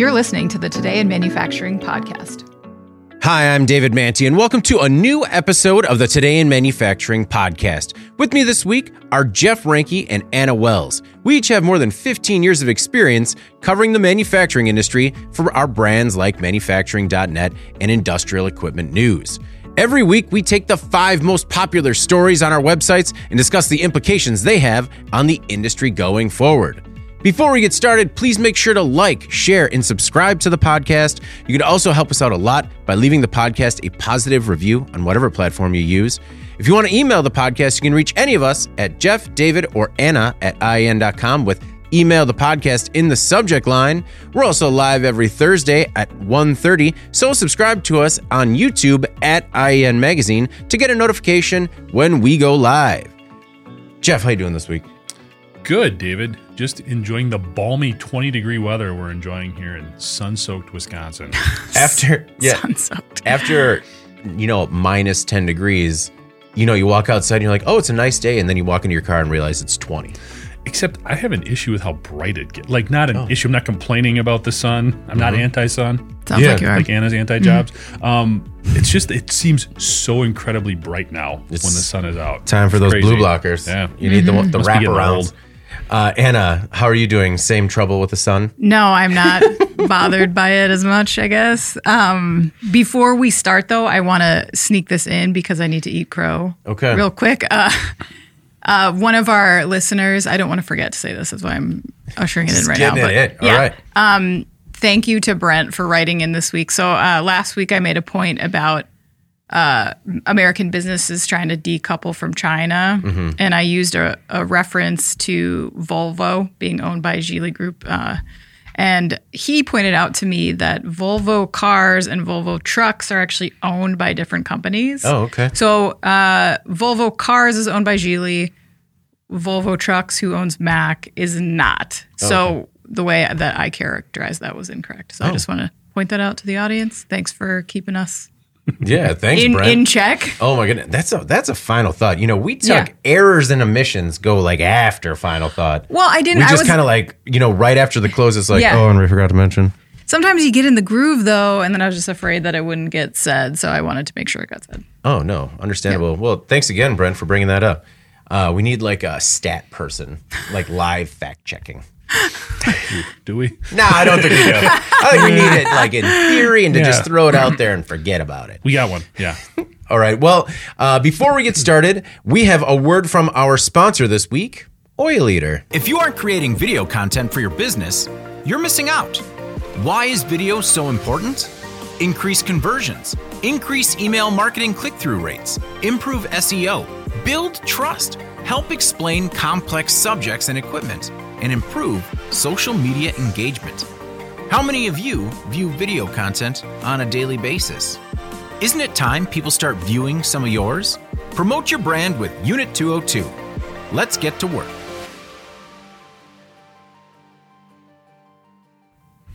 You're listening to the Today in Manufacturing podcast. Hi, I'm David Mantey, and welcome to a new episode of the Today in Manufacturing podcast. With me this week are Jeff Reinke and Anna Wells. We each have more than 15 years of experience covering the manufacturing industry for our brands like Manufacturing.net and Industrial Equipment News. Every week, we take the five most popular stories on our websites and discuss the implications they have on the industry going forward. Before we get started, please make sure to like, share, and subscribe to the podcast. You can also help us out a lot by leaving the podcast a positive review on whatever platform you use. If you want to email the podcast, you can reach any of us at Jeff, David, or Anna at IEN.com with email the podcast in the subject line. We're also live every Thursday at 1.30, so subscribe to us on YouTube at IEN Magazine to get a notification when we go live. Jeff, how are you doing this week? Good, David. Just enjoying the balmy 20 degree weather we're enjoying here in sun soaked Wisconsin. After yeah, Sun-soaked. after you know minus 10 degrees, you know you walk outside and you're like, "Oh, it's a nice day." And then you walk into your car and realize it's 20. Except I have an issue with how bright it gets. Like, not an oh. issue. I'm not complaining about the sun. I'm not mm-hmm. anti sun, Sounds Yeah, like you are. like Anna's anti jobs. Mm-hmm. Um, it's just, it seems so incredibly bright now when the sun is out. Time for It's those crazy. blue blockers. Yeah. You need the mm-hmm. the Must be getting wraparounds. old. Uh, Anna, how are you doing? Same trouble with the sun? No, I'm not bothered by it as much, I guess. Um, before we start, though, I want to sneak this in because I need to eat crow. Okay. Real quick. Uh, uh, one of our listeners, I don't want to forget to say this, that's why I'm ushering it in right now. It in. All yeah. right. thank you to Brent for writing in this week. So uh, last week I made a point about uh, American businesses trying to decouple from China, and I used a, a reference to Volvo being owned by Geely Group. Uh, and he pointed out to me that Volvo cars and Volvo trucks are actually owned by different companies. Oh, okay. So uh, Volvo Cars is owned by Geely. Volvo Trucks, who owns Mack, is not. So the way that I characterized that was incorrect. So I just want to point that out to the audience. Thanks for keeping us Yeah, thanks, in, Brent. in check. oh my goodness, that's a that's a final thought. You know, we took Yeah. errors and omissions go like after final thought. Well, I didn't. we I just was, kind of like you know right after the close. It's like Yeah. oh, and we forgot to mention. sometimes you get in the groove though, and then I was just afraid that it wouldn't get said, so I wanted to make sure it got said. Oh no, understandable. Well, thanks again, Brent, for bringing that up. Uh, we need like a stat person, like live fact checking. Do we? No, I don't think we do. I think we need it like in theory and to just throw it out there and forget about it. We got one. Yeah. All right. Well, uh, before we get started, we have a word from our sponsor this week, Oil Eater. If you aren't creating video content for your business, you're missing out. Why is video so important? Increase conversions, increase email marketing click through rates, improve SEO, build trust, help explain complex subjects and equipment, and improve social media engagement. How many of you view video content on a daily basis? Isn't it time people start viewing some of yours? Promote your brand with Unit 202. Let's get to work.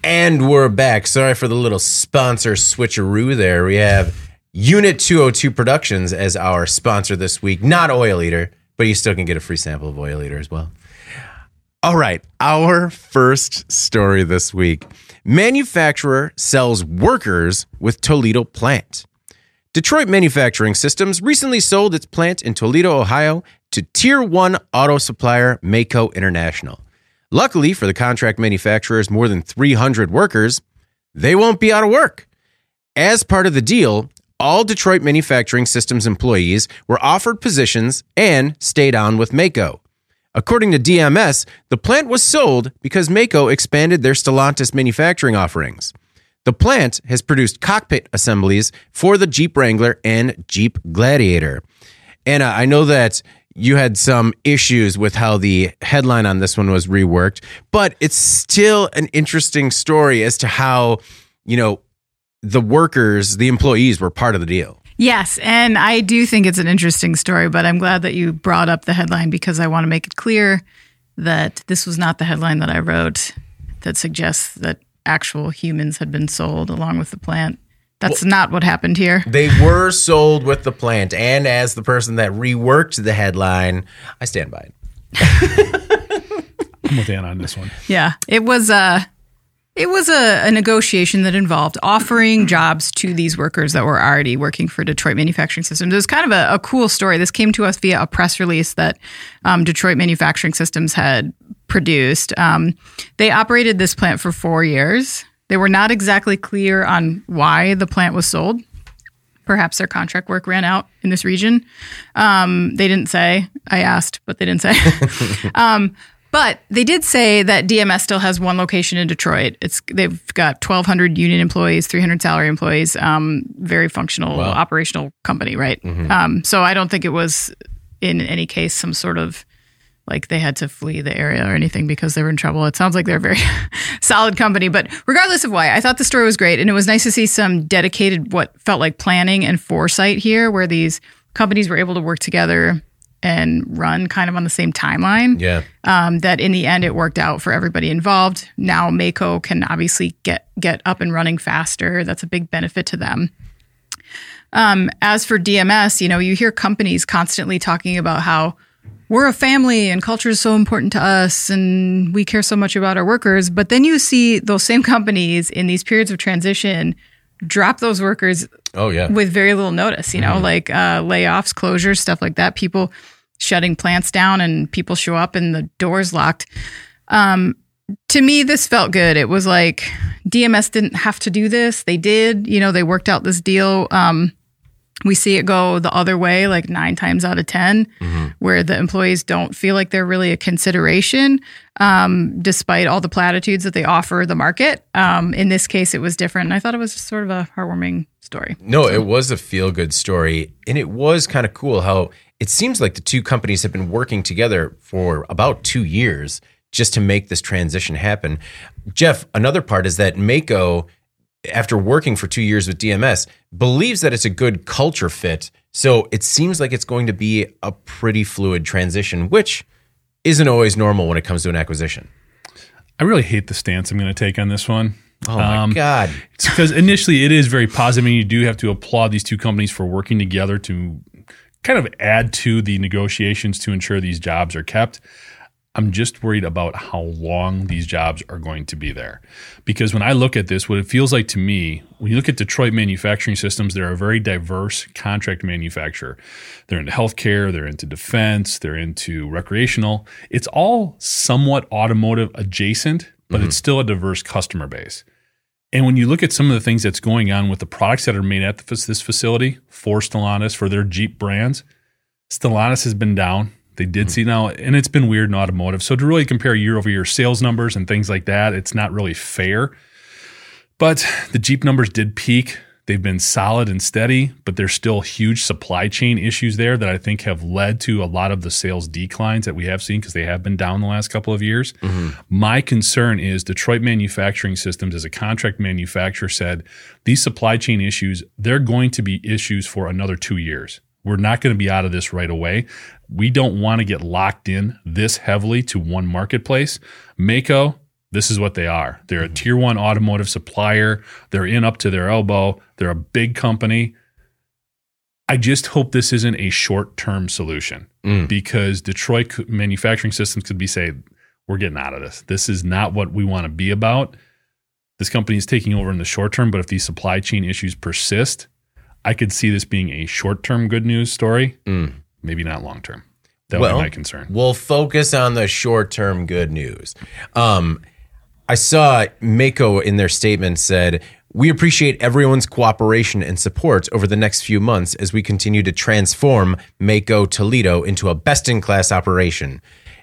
And we're back. Sorry for the little sponsor switcheroo there. We have Unit 202 Productions as our sponsor this week, not Oil Eater, but you still can get a free sample of Oil Eater as well. All right, our first story this week. Manufacturer sells workers with Toledo plant. Detroit Manufacturing Systems recently sold its plant in Toledo, Ohio to Tier 1 auto supplier Mayco International. Luckily for the contract manufacturer's more than 300 workers, they won't be out of work. As part of the deal, all Detroit Manufacturing Systems employees were offered positions and stayed on with Mayco. According to DMS, the plant was sold because Mayco expanded their Stellantis manufacturing offerings. The plant has produced cockpit assemblies for the Jeep Wrangler and Jeep Gladiator. Anna, I know that you had some issues with how the headline on this one was reworked, but it's still an interesting story as to how, you know, the workers, the employees were part of the deal. Yes, and I do think it's an interesting story, but I'm glad that you brought up the headline because I want to make it clear that this was not the headline that I wrote that suggests that actual humans had been sold along with the plant. That's not what happened here. They were sold with the plant, and as the person that reworked the headline, I stand by it. I'm with Anna on this one. Yeah, it was uh It was a, a negotiation that involved offering jobs to these workers that were already working for Detroit Manufacturing Systems. It was kind of a, a cool story. This came to us via a press release that um, Detroit Manufacturing Systems had produced. Um, they operated this plant for four years. They were not exactly clear on why the plant was sold. Perhaps their contract work ran out in this region. Um, they didn't say. I asked, but they didn't say. but they did say that DMS still has one location in Detroit. It's they've got 1,200 union employees, 300 salary employees. Um, very functional, Wow. operational company, right? Um, so I don't think it was in any case some sort of like they had to flee the area or anything because they were in trouble. It sounds like they're a very solid company. But regardless of why, I thought the story was great. And it was nice to see some dedicated, what felt like planning and foresight here, where these companies were able to work together and run kind of on the same timeline. Yeah. Um, that in the end it worked out for everybody involved. Now Mayco can obviously get get up and running faster. That's a big benefit to them. Um, as for DMS, you know, you hear companies constantly talking about how we're a family and culture is so important to us and we care so much about our workers. But then you see those same companies in these periods of transition drop those workers Oh yeah. with very little notice, you know, like uh, layoffs, closures, stuff like that. People shutting plants down and people show up and the doors locked. Um, to me, this felt good. It was like DMS didn't have to do this. They did, you know, they worked out this deal. Um, we see it go the other way, like nine times out of 10, where the employees don't feel like they're really a consideration, um, despite all the platitudes that they offer the market. Um, in this case, it was different. And I thought it was just sort of a heartwarming story. No, it was a feel good story. And it was kind of cool how it seems like the two companies have been working together for about two years just to make this transition happen. Jeff, another part is that Mayco, after working for two years with DMS, believes that it's a good culture fit. So it seems like it's going to be a pretty fluid transition, which isn't always normal when it comes to an acquisition. I really hate the stance I'm going to take on this one. Oh my Um, God. Because initially it is very positive, and you do have to applaud these two companies for working together to kind of add to the negotiations to ensure these jobs are kept. I'm just worried about how long these jobs are going to be there. Because when I look at this, what it feels like to me, when you look at Detroit manufacturing systems, they're a very diverse contract manufacturer. They're into healthcare, they're into defense, they're into recreational. It's all somewhat automotive adjacent, but it's mm-hmm. still a diverse customer base. And when you look at some of the things that's going on with the products that are made at the, this facility for Stellantis, for their Jeep brands, Stellantis has been down. They did hmm. see now, and it's been weird in automotive. So to really compare year over year sales numbers and things like that, it's not really fair. But the Jeep numbers did peak. They've been solid and steady, but there's still huge supply chain issues there that I think have led to a lot of the sales declines that we have seen because they have been down the last couple of years. Mm-hmm. My concern is Detroit Manufacturing Systems, as a contract manufacturer, said these supply chain issues, they're going to be issues for another two years. We're not going to be out of this right away. We don't want to get locked in this heavily to one marketplace. Mayco, this is what they are. They're a tier one automotive supplier. They're in up to their elbow. They're a big company. I just hope this isn't a short term solution Mm. because Detroit manufacturing systems could be saying, we're getting out of this. This is not what we want to be about. This company is taking over in the short term, but if these supply chain issues persist, I could see this being a short term good news story, Mm. maybe not long term. That would be my concern. We'll focus on the short term good news. Um, I saw Mayco in their statement said, We appreciate everyone's cooperation and support over the next few months as we continue to transform Mayco Toledo into a best in class operation.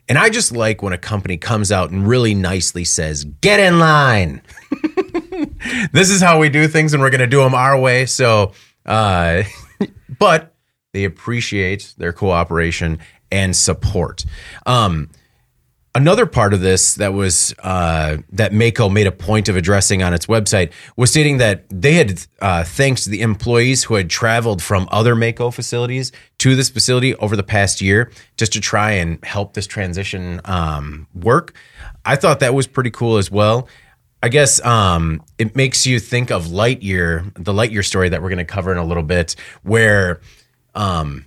And I just like when a company comes out and really nicely says, Get in line. this is how we do things and we're going to do them our way. So, uh, but they appreciate their cooperation and support. Um, another part of this that was uh, that Mayco made a point of addressing on its website was stating that they had uh, thanked the employees who had traveled from other Mayco facilities to this facility over the past year just to try and help this transition um, work. I thought that was pretty cool as well. I guess um, it makes you think of Lightyear, the Lightyear story that we're going to cover in a little bit, where um,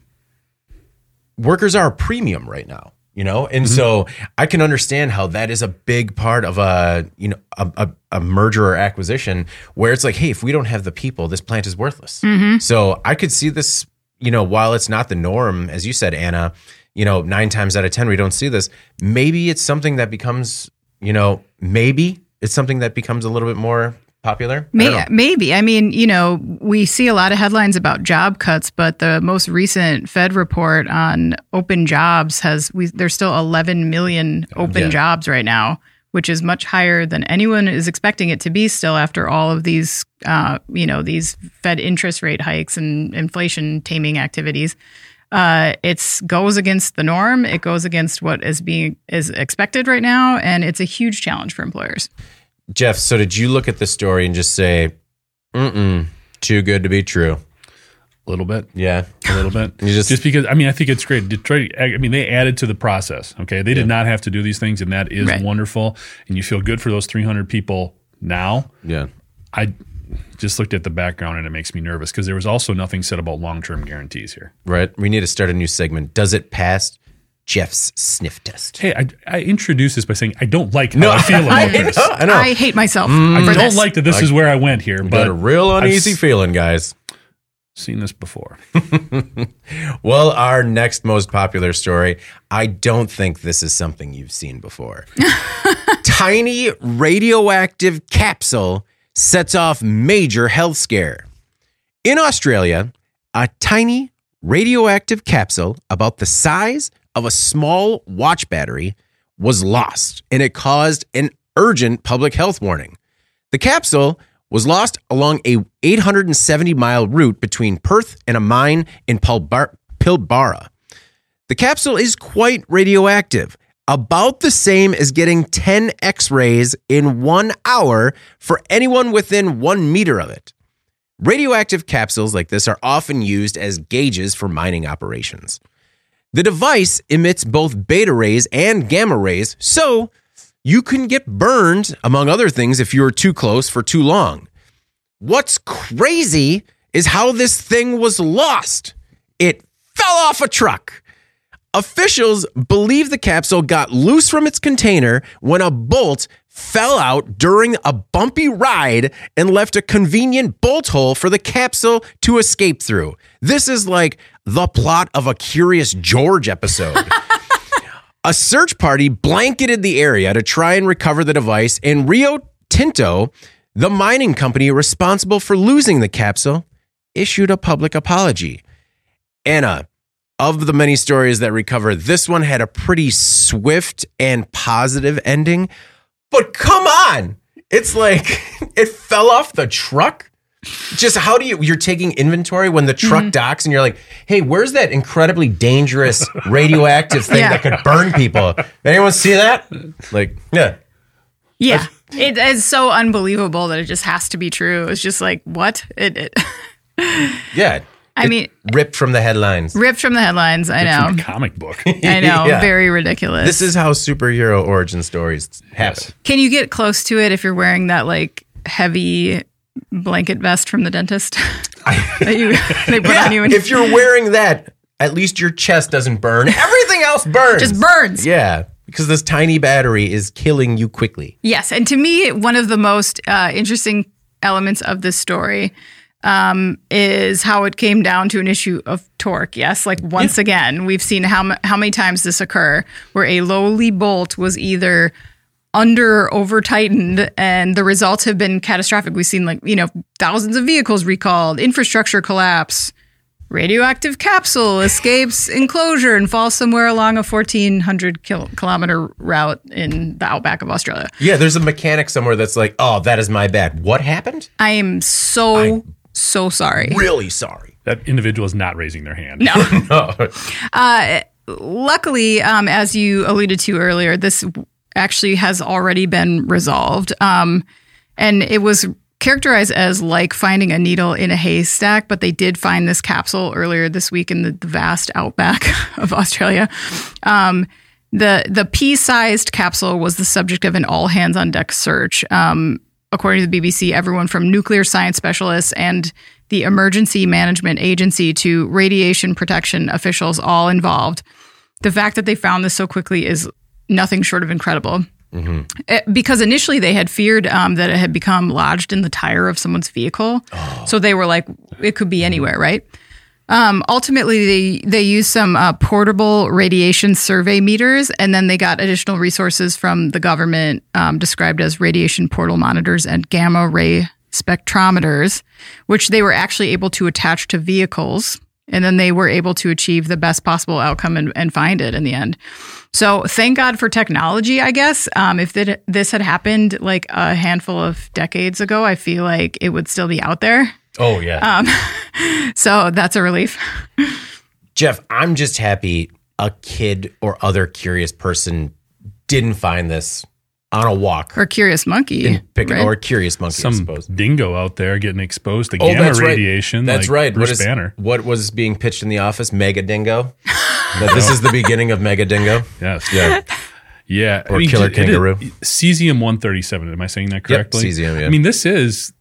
workers are a premium right now. You know? And mm-hmm. so i can understand how that is a big part of a you know a, a, a merger or acquisition where it's like hey if we don't have the people this plant is worthless. Mm-hmm. So i could see this you know while it's not the norm as you said anna you know nine times out of ten we don't see this. Maybe it's something that becomes you know maybe it's something that becomes a little bit more popular I May, know. maybe. I mean, you know, we see a lot of headlines about job cuts, but the most recent Fed report on open jobs has we there's still 11 million open Yeah. jobs right now, which is much higher than anyone is expecting it to be still after all of these uh, you know, these Fed interest rate hikes and inflation taming activities. Uh, it's goes against the norm. It goes against what is being is expected right now, and it's a huge challenge for employers. Jeff so did you look at the story and just say mm-mm too good to be true A little bit. yeah a little bit. You just- just, because I mean I think it's great. Detroit. I mean they added to the process. Okay, they did not have to do these things, and that is Right. wonderful. And you feel good for those 300 people now. yeah I just looked at the background and it makes me nervous because there was also nothing said about long term guarantees here. right we need to start a new segment does it pass jeff's sniff test Hey, I, I introduced this by saying I don't like how I feel about this. know, I know. I hate myself. Mm. I don't this. like that this is where I went here, Got but a real I've uneasy feeling, guys. seen this before. Well, our next most popular story, I don't think this is something you've seen before. Tiny radioactive capsule sets off major health scare. In Australia, a tiny radioactive capsule about the size of a small watch battery was lost, and it caused an urgent public health warning. The capsule was lost along a 870 mile route between Perth and a mine in Pilbar- Pilbara. The capsule is quite radioactive, about the same as getting 10 x rays in one hour for anyone within one meter of it. Radioactive capsules like this are often used as gauges for mining operations. The device emits both beta rays and gamma rays, so you can get burned, among other things, if you're too close for too long. What's crazy is how this thing was lost. It fell off a truck. Officials believe the capsule got loose from its container when a bolt fell out during a bumpy ride and left a convenient bolt hole for the capsule to escape through. This is like the plot of a Curious George episode. A search party blanketed the area to try and recover the device, and Rio Tinto, the mining company responsible for losing the capsule, issued a public apology. Anna, of the many stories that recover, this one had a pretty swift and positive ending. But come on, it's like it fell off the truck. Just how do you you're taking inventory when the truck mm-hmm. docks and you're like, hey, where's that incredibly dangerous radioactive thing Yeah. that could burn people? Anyone see that? Like, yeah. Yeah. It is so unbelievable that it just has to be true. It's just like, what? It, it Yeah. I mean, ripped from the headlines. ripped from the headlines. I know. From a comic book. I know. Yeah. Very ridiculous. This is how superhero origin stories happen. Yes. Can you get close to it if you're wearing that like heavy blanket vest from the dentist that you they put on you? And if you're wearing that, at least your chest doesn't burn. Everything else burns. just burns. Yeah, because this tiny battery is killing you quickly. Yes, and to me, one of the most uh, interesting elements of this story um, is how it came down to an issue of torque. Yes, like once again, we've seen how m- how many times this occur, where a lowly bolt was either under or over tightened, and the results have been catastrophic. We've seen like you know thousands of vehicles recalled, infrastructure collapse. Radioactive capsule escapes enclosure and falls somewhere along a 1400 kil- kilometer route in the outback of Australia. Yeah, there's a mechanic somewhere that's like, "Oh, that is my bad. What happened? I am so so sorry. Really sorry." That individual is not raising their hand. No. Oh, Luckily, um, as you alluded to earlier, this actually has already been resolved, um, and it was characterized as like finding a needle in a haystack. But they did find this capsule earlier this week in the, the vast outback of Australia. Um, the the pea-sized capsule was the subject of an all hands on deck search. Um, according to the BBC, everyone from nuclear science specialists and the Emergency Management Agency to radiation protection officials all involved. the fact that they found this so quickly is nothing short of incredible. Eh, because initially they had feared um, that it had become lodged in the tire of someone's vehicle, so they were like, it could be anywhere, right? Um, ultimately, they they used some uh, portable radiation survey meters, and then they got additional resources from the government, um, described as radiation portal monitors and gamma ray spectrometers, which they were actually able to attach to vehicles, and then they were able to achieve the best possible outcome and, and find it in the end. So thank God for technology, I guess. Um, if this had happened like a handful of decades ago, I feel like it would still be out there. Oh yeah. Um, so that's a relief. Jeff, I'm just happy a kid or other curious person didn't find this on a walk Or curious monkey. pick right? or curious monkey, I Some suppose. dingo out there getting exposed to Oh, gamma that's right. radiation. That's like right. Bruce what is Banner. what was being pitched in the office? Mega Dingo. that this is the beginning of Mega Dingo. Yes. Yeah. Yeah. Or killer it is- kangaroo. Cesium 137. Am I saying that correctly? cesium, yeah. I mean, this is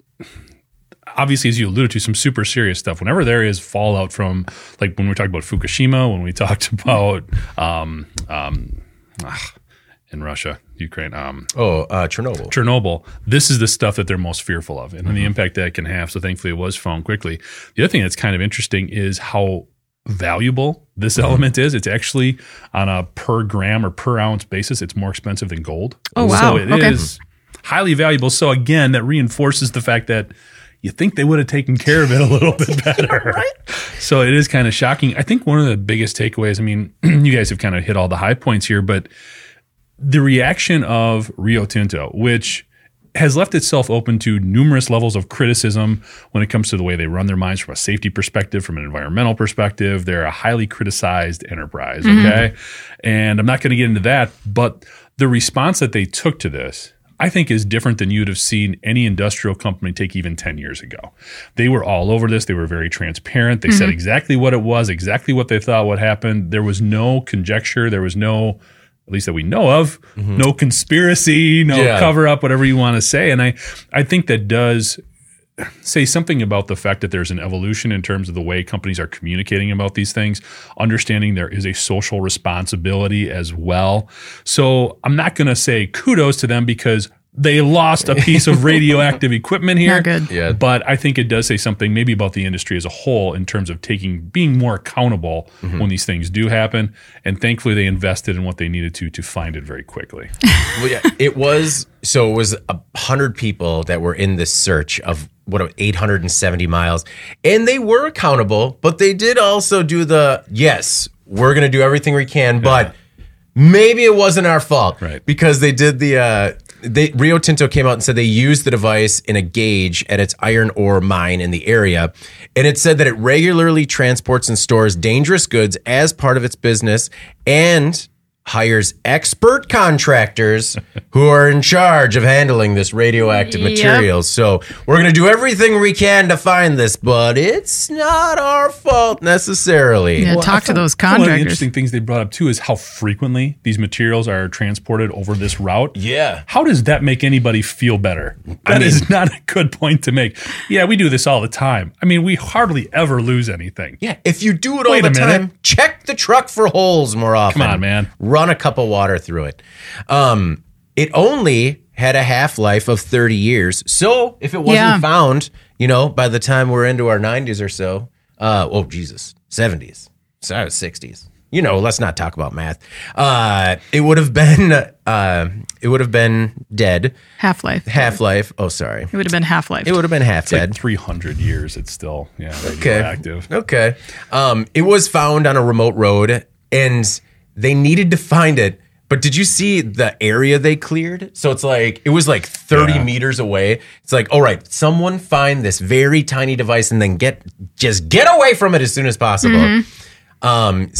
obviously, as you alluded to, some super serious stuff. Whenever there is fallout from, like when we talked about Fukushima, when we talked about um, um, ah, in Russia, Ukraine, um, Oh, uh, Chernobyl. Chernobyl, this is the stuff that they're most fearful of and the impact that it can have. So thankfully it was found quickly. The other thing that's kind of interesting is how valuable this element is. It's actually on a per gram or per ounce basis, it's more expensive than gold. Oh, wow. So it is Okay. highly valuable. So again, that reinforces the fact that you think they would have taken care of it a little bit better. right? So it is kind of shocking. I think one of the biggest takeaways, I mean, you guys have kind of hit all the high points here, but the reaction of Rio Tinto, which has left itself open to numerous levels of criticism when it comes to the way they run their mines from a safety perspective, from an environmental perspective. They're a highly criticized enterprise. Mm-hmm. Okay. And I'm not going to get into that, but the response that they took to this, I think is different than you'd have seen any industrial company take even 10 years ago. They were all over this. They were very transparent. They said mm-hmm. exactly what it was, exactly what they thought would happen. There was no conjecture. There was no, at least that we know of, mm-hmm. no conspiracy, no Yeah. cover up, whatever you want to say. And I, I think that does say something about the fact that there's an evolution in terms of the way companies are communicating about these things, understanding there is a social responsibility as well. So I'm not going to say kudos to them because they lost a piece of radioactive equipment here. Not good. Yeah. But I think it does say something maybe about the industry as a whole in terms of taking being more accountable mm-hmm. when these things do happen. And thankfully they invested in what they needed to to find it very quickly. well, yeah, it was so it was a hundred people that were in this search of what 870 miles, and they were accountable, but they did also do the yes, we're gonna do everything we can, but maybe it wasn't our fault, Right. Because they did the. Uh, they Rio Tinto came out and said they used the device in a gauge at its iron ore mine in the area, and it said that it regularly transports and stores dangerous goods as part of its business and hires expert contractors who are in charge of handling this radioactive Yep. materials. So we're going to do everything we can to find this, but it's not our fault necessarily. Yeah, talk to those contractors. One of the interesting things they brought up too is how frequently these materials are transported over this route. Yeah. How does that make anybody feel better? That is not a good point to make. Yeah, we do this all the time. I mean, we hardly ever lose anything. Yeah, if you do it all the time, check the truck for holes more often. Come on, man. Run a cup of water through it. Um, it only had a half life of 30 years. So if it wasn't Yeah. found, you know, by the time we're into our 90s or so, uh, oh, Jesus, 70s, sorry, 60s. You know, let's not talk about math. Uh, it would have been, uh, it would have been dead. Half life. Half life. Oh, sorry. It would have been half life. It would have been half It's like dead. 300 years. It's still, yeah, Okay. radioactive. Okay. Um, it was found on a remote road and they needed to find it. But did you see the area they cleared? So it's like, it was like 30 Yeah. meters away. It's like, all right, someone find this very tiny device and then get, just get away from it as soon as possible. Um,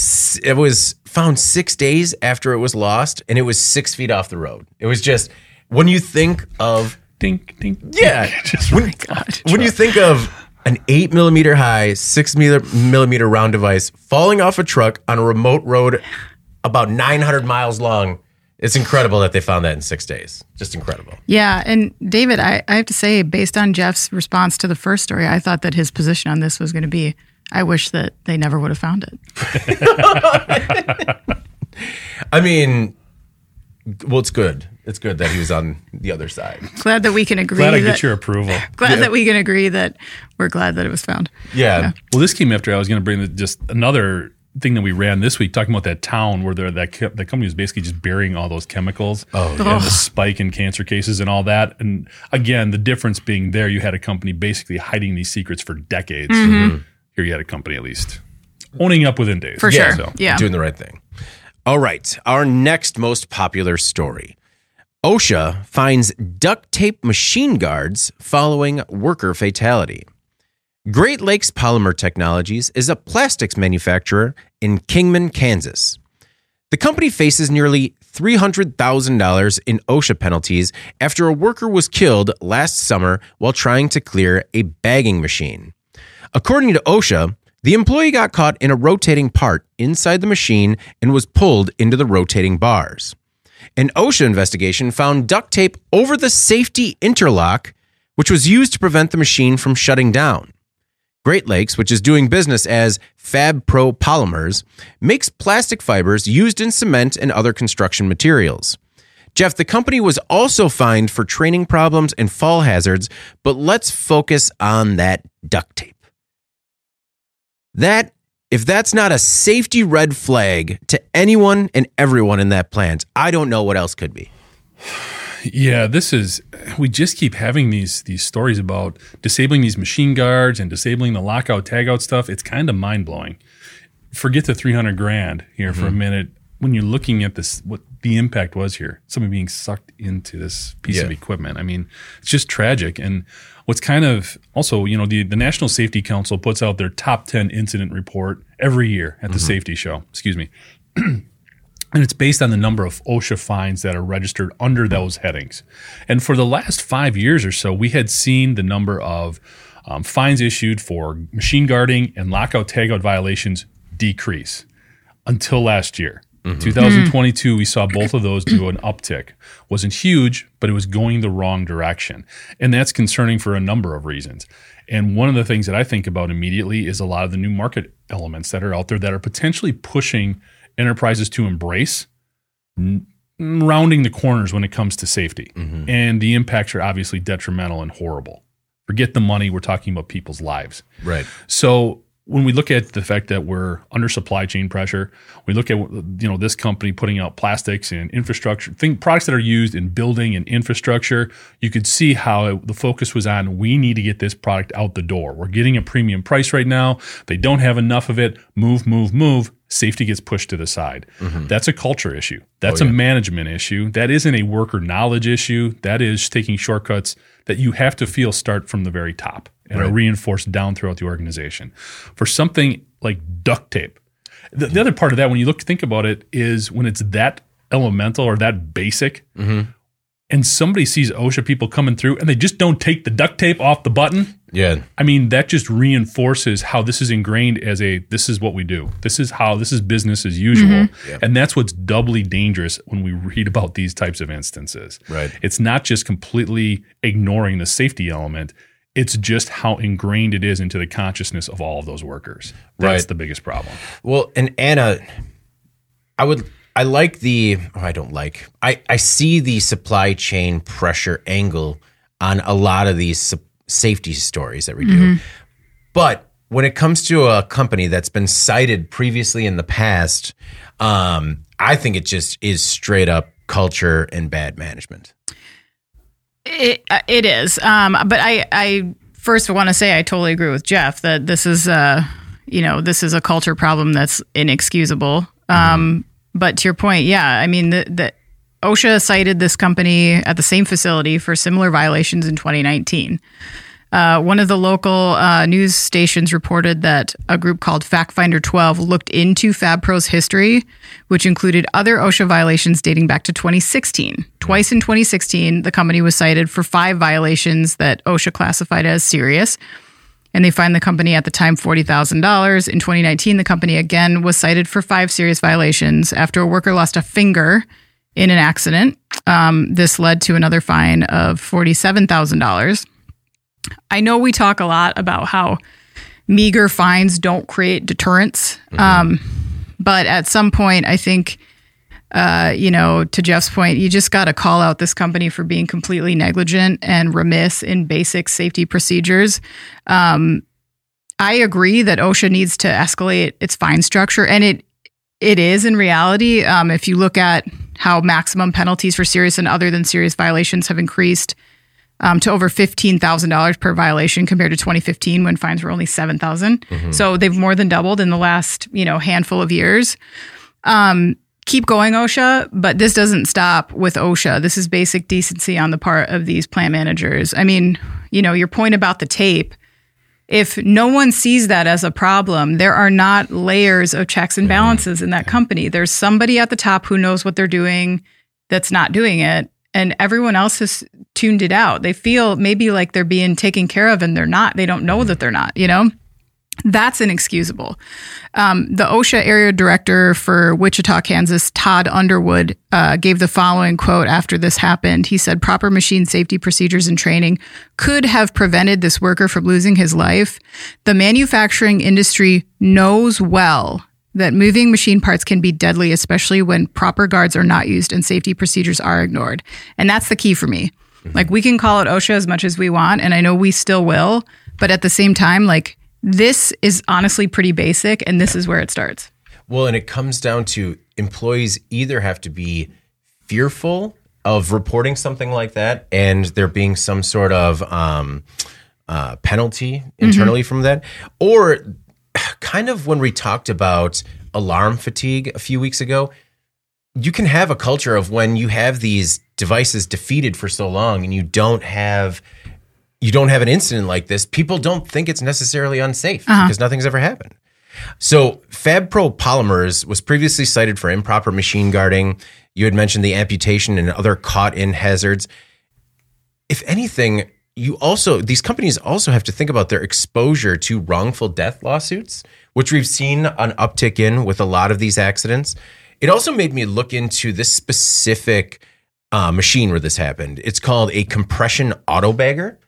it was found six days after it was lost and it was six feet off the road. It was just, when you think of Dink, dink. yeah. Just when, when you think of an eight millimeter high, six mil- millimeter round device falling off a truck on a remote road about 900 miles long, it's incredible that they found that in six days. Just incredible. Yeah, and David, I, I have to say, based on Jeff's response to the first story, I thought that his position on this was going to be, I wish that they never would have found it. I mean, well, it's good. It's good that he was on the other side. Glad that we can agree. Glad I that, get your approval. glad that we can agree that we're glad that it was found. Yeah. Well, this came after I was going to bring the, just another thing that we ran this week, talking about that town where there, that co- the company was basically just burying all those chemicals Oh, and the spike in cancer cases and all that. And again, the difference being there, you had a company basically hiding these secrets for decades. Mm-hmm. Here, you had a company at least owning up within days. For Yeah. sure. Yeah. Doing the right thing. All right. Our next most popular story OSHA finds duct tape machine guards following worker fatality. Great Lakes Polymer Technologies is a plastics manufacturer in Kingman, Kansas. The company faces nearly $300,000 in OSHA penalties after a worker was killed last summer while trying to clear a bagging machine. According to OSHA, the employee got caught in a rotating part inside the machine and was pulled into the rotating bars. An OSHA investigation found duct tape over the safety interlock, which was used to prevent the machine from shutting down. Great Lakes, which is doing business as FabPro Polymers, makes plastic fibers used in cement and other construction materials. Jeff, the company was also fined for training problems and fall hazards, but let's focus on that duct tape. That, if that's not a safety red flag to anyone and everyone in that plant, I don't know what else could be. Yeah, this is we just keep having these these stories about disabling these machine guards and disabling the lockout tagout stuff. It's kind of mind blowing. Forget the 300 grand here for a mm-hmm. minute. When you're looking at this, what the impact was here, somebody being sucked into this piece of equipment. I mean, it's just tragic. And what's kind of also, you know, the, the National Safety Council puts out their top 10 incident report every year at the mm-hmm. safety show. Excuse me. And it's based on the number of OSHA fines that are registered under those headings. And for the last five years or so, we had seen the number of um, fines issued for machine guarding and lockout tagout violations decrease until last year. 2022, we saw both of those do an uptick. Wasn't huge, but it was going the wrong direction. And that's concerning for a number of reasons. And one of the things that I think about immediately is a lot of the new market elements that are out there that are potentially pushing enterprises to embrace n- rounding the corners when it comes to safety. Mm-hmm. And the impacts are obviously detrimental and horrible. Forget the money, we're talking about people's lives. Right. So when we look at the fact that we're under supply chain pressure, we look at you know this company putting out plastics and infrastructure, products that are used in building and infrastructure. You could see how it, the focus was on we need to get this product out the door. We're getting a premium price right now. They don't have enough of it. Move, move, move. Safety gets pushed to the side. Mm-hmm. That's a culture issue. That's oh, a management issue. That isn't a worker knowledge issue. That is taking shortcuts that you have to feel start from the very top and are reinforced down throughout the organization. For something like duct tape, the, the other part of that, when you look to think about it, is when it's that elemental or that basic, mm-hmm. and somebody sees OSHA people coming through and they just don't take the duct tape off the button. Yeah. I mean, that just reinforces how this is ingrained as a this is what we do. This is how this is business as usual. Mm-hmm. And that's what's doubly dangerous when we read about these types of instances. Right. It's not just completely ignoring the safety element. It's just how ingrained it is into the consciousness of all of those workers. That's Right. the biggest problem. Well, and Anna, I would, I like the, oh, I don't like, I, I see the supply chain pressure angle on a lot of these su- safety stories that we do. But when it comes to a company that's been cited previously in the past, um, I think it just is straight up culture and bad management. It uh, it is. Um, but I I first want to say I totally agree with Jeff that this is uh you know this is a culture problem that's inexcusable. Um, but to your point, yeah, I mean the OSHA cited this company at the same facility for similar violations in 2019. Uh, one of the local uh, news stations reported that a group called Fact Finder 12 looked into FabPro's history, which included other OSHA violations dating back to 2016. Twice in 2016, the company was cited for five violations that OSHA classified as serious. And they fined the company at the time $40,000. In 2019, the company again was cited for five serious violations after a worker lost a finger in an accident. Um, this led to another fine of $47,000. I know we talk a lot about how meager fines don't create deterrence. Um, but at some point, I think uh, you know, to Jeff's point, you just got to call out this company for being completely negligent and remiss in basic safety procedures. Um, I agree that OSHA needs to escalate its fine structure, and it it is in reality. Um, if you look at how maximum penalties for serious and other than serious violations have increased um, to over fifteen thousand dollars per violation compared to 2015 when fines were only seven Mm-hmm. So they've more than doubled in the last you know handful of years. Um, keep going, OSHA, but this doesn't stop with OSHA. This is basic decency on the part of these plant managers. I mean, you know, your point about the tape. If no one sees that as a problem, there are not layers of checks and balances in that company. There's somebody at the top who knows what they're doing that's not doing it, and everyone else has tuned it out. They feel maybe like they're being taken care of and they're not. They don't know that they're not, you know? That's inexcusable. Um, the OSHA area director for Wichita, Kansas, Todd Underwood, uh, gave the following quote after this happened. He said, Proper machine safety procedures and training could have prevented this worker from losing his life. The manufacturing industry knows well that moving machine parts can be deadly, especially when proper guards are not used and safety procedures are ignored. And that's the key for me. Like, we can call it OSHA as much as we want, and I know we still will, but at the same time, like, this is honestly pretty basic, and this is where it starts. Well, and it comes down to employees either have to be fearful of reporting something like that, and there being some sort of um, uh, penalty internally from that, or kind of when we talked about alarm fatigue a few weeks ago, you can have a culture of when you have these devices defeated for so long and you don't have you don't have an incident like this, people don't think it's necessarily unsafe uh-huh. because nothing's ever happened. So, FabPro Polymers was previously cited for improper machine guarding. You had mentioned the amputation and other caught in hazards. If anything, you also, these companies also have to think about their exposure to wrongful death lawsuits, which we've seen an uptick in with a lot of these accidents. It also made me look into this specific uh, machine where this happened. It's called a compression auto bagger.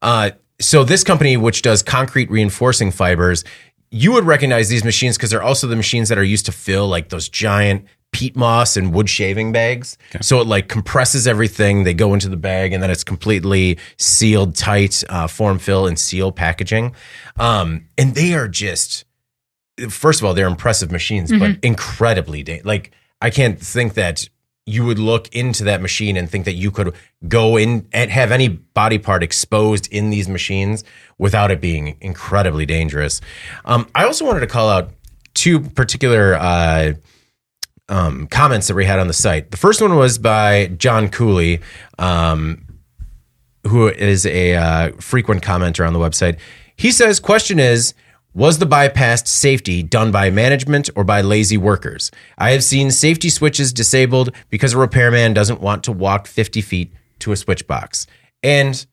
Uh, so this company, which does concrete reinforcing fibers, you would recognize these machines because they're also the machines that are used to fill like those giant peat moss and wood shaving bags. So it like compresses everything. They go into the bag and then it's completely sealed tight, uh, form fill and seal packaging. Um, and they are just, first of all, they're impressive machines, but incredibly da- like I can't think that you would look into that machine and think that you could go in and have any body part exposed in these machines without it being incredibly dangerous. Um, I also wanted to call out two particular uh, um, comments that we had on the site. The first one was by John Cooley, um, who is a uh, frequent commenter on the website. He says, "Question is." Was the bypassed safety done by management or by lazy workers? I have seen safety switches disabled because a repairman doesn't want to walk 50 feet to a switch box. And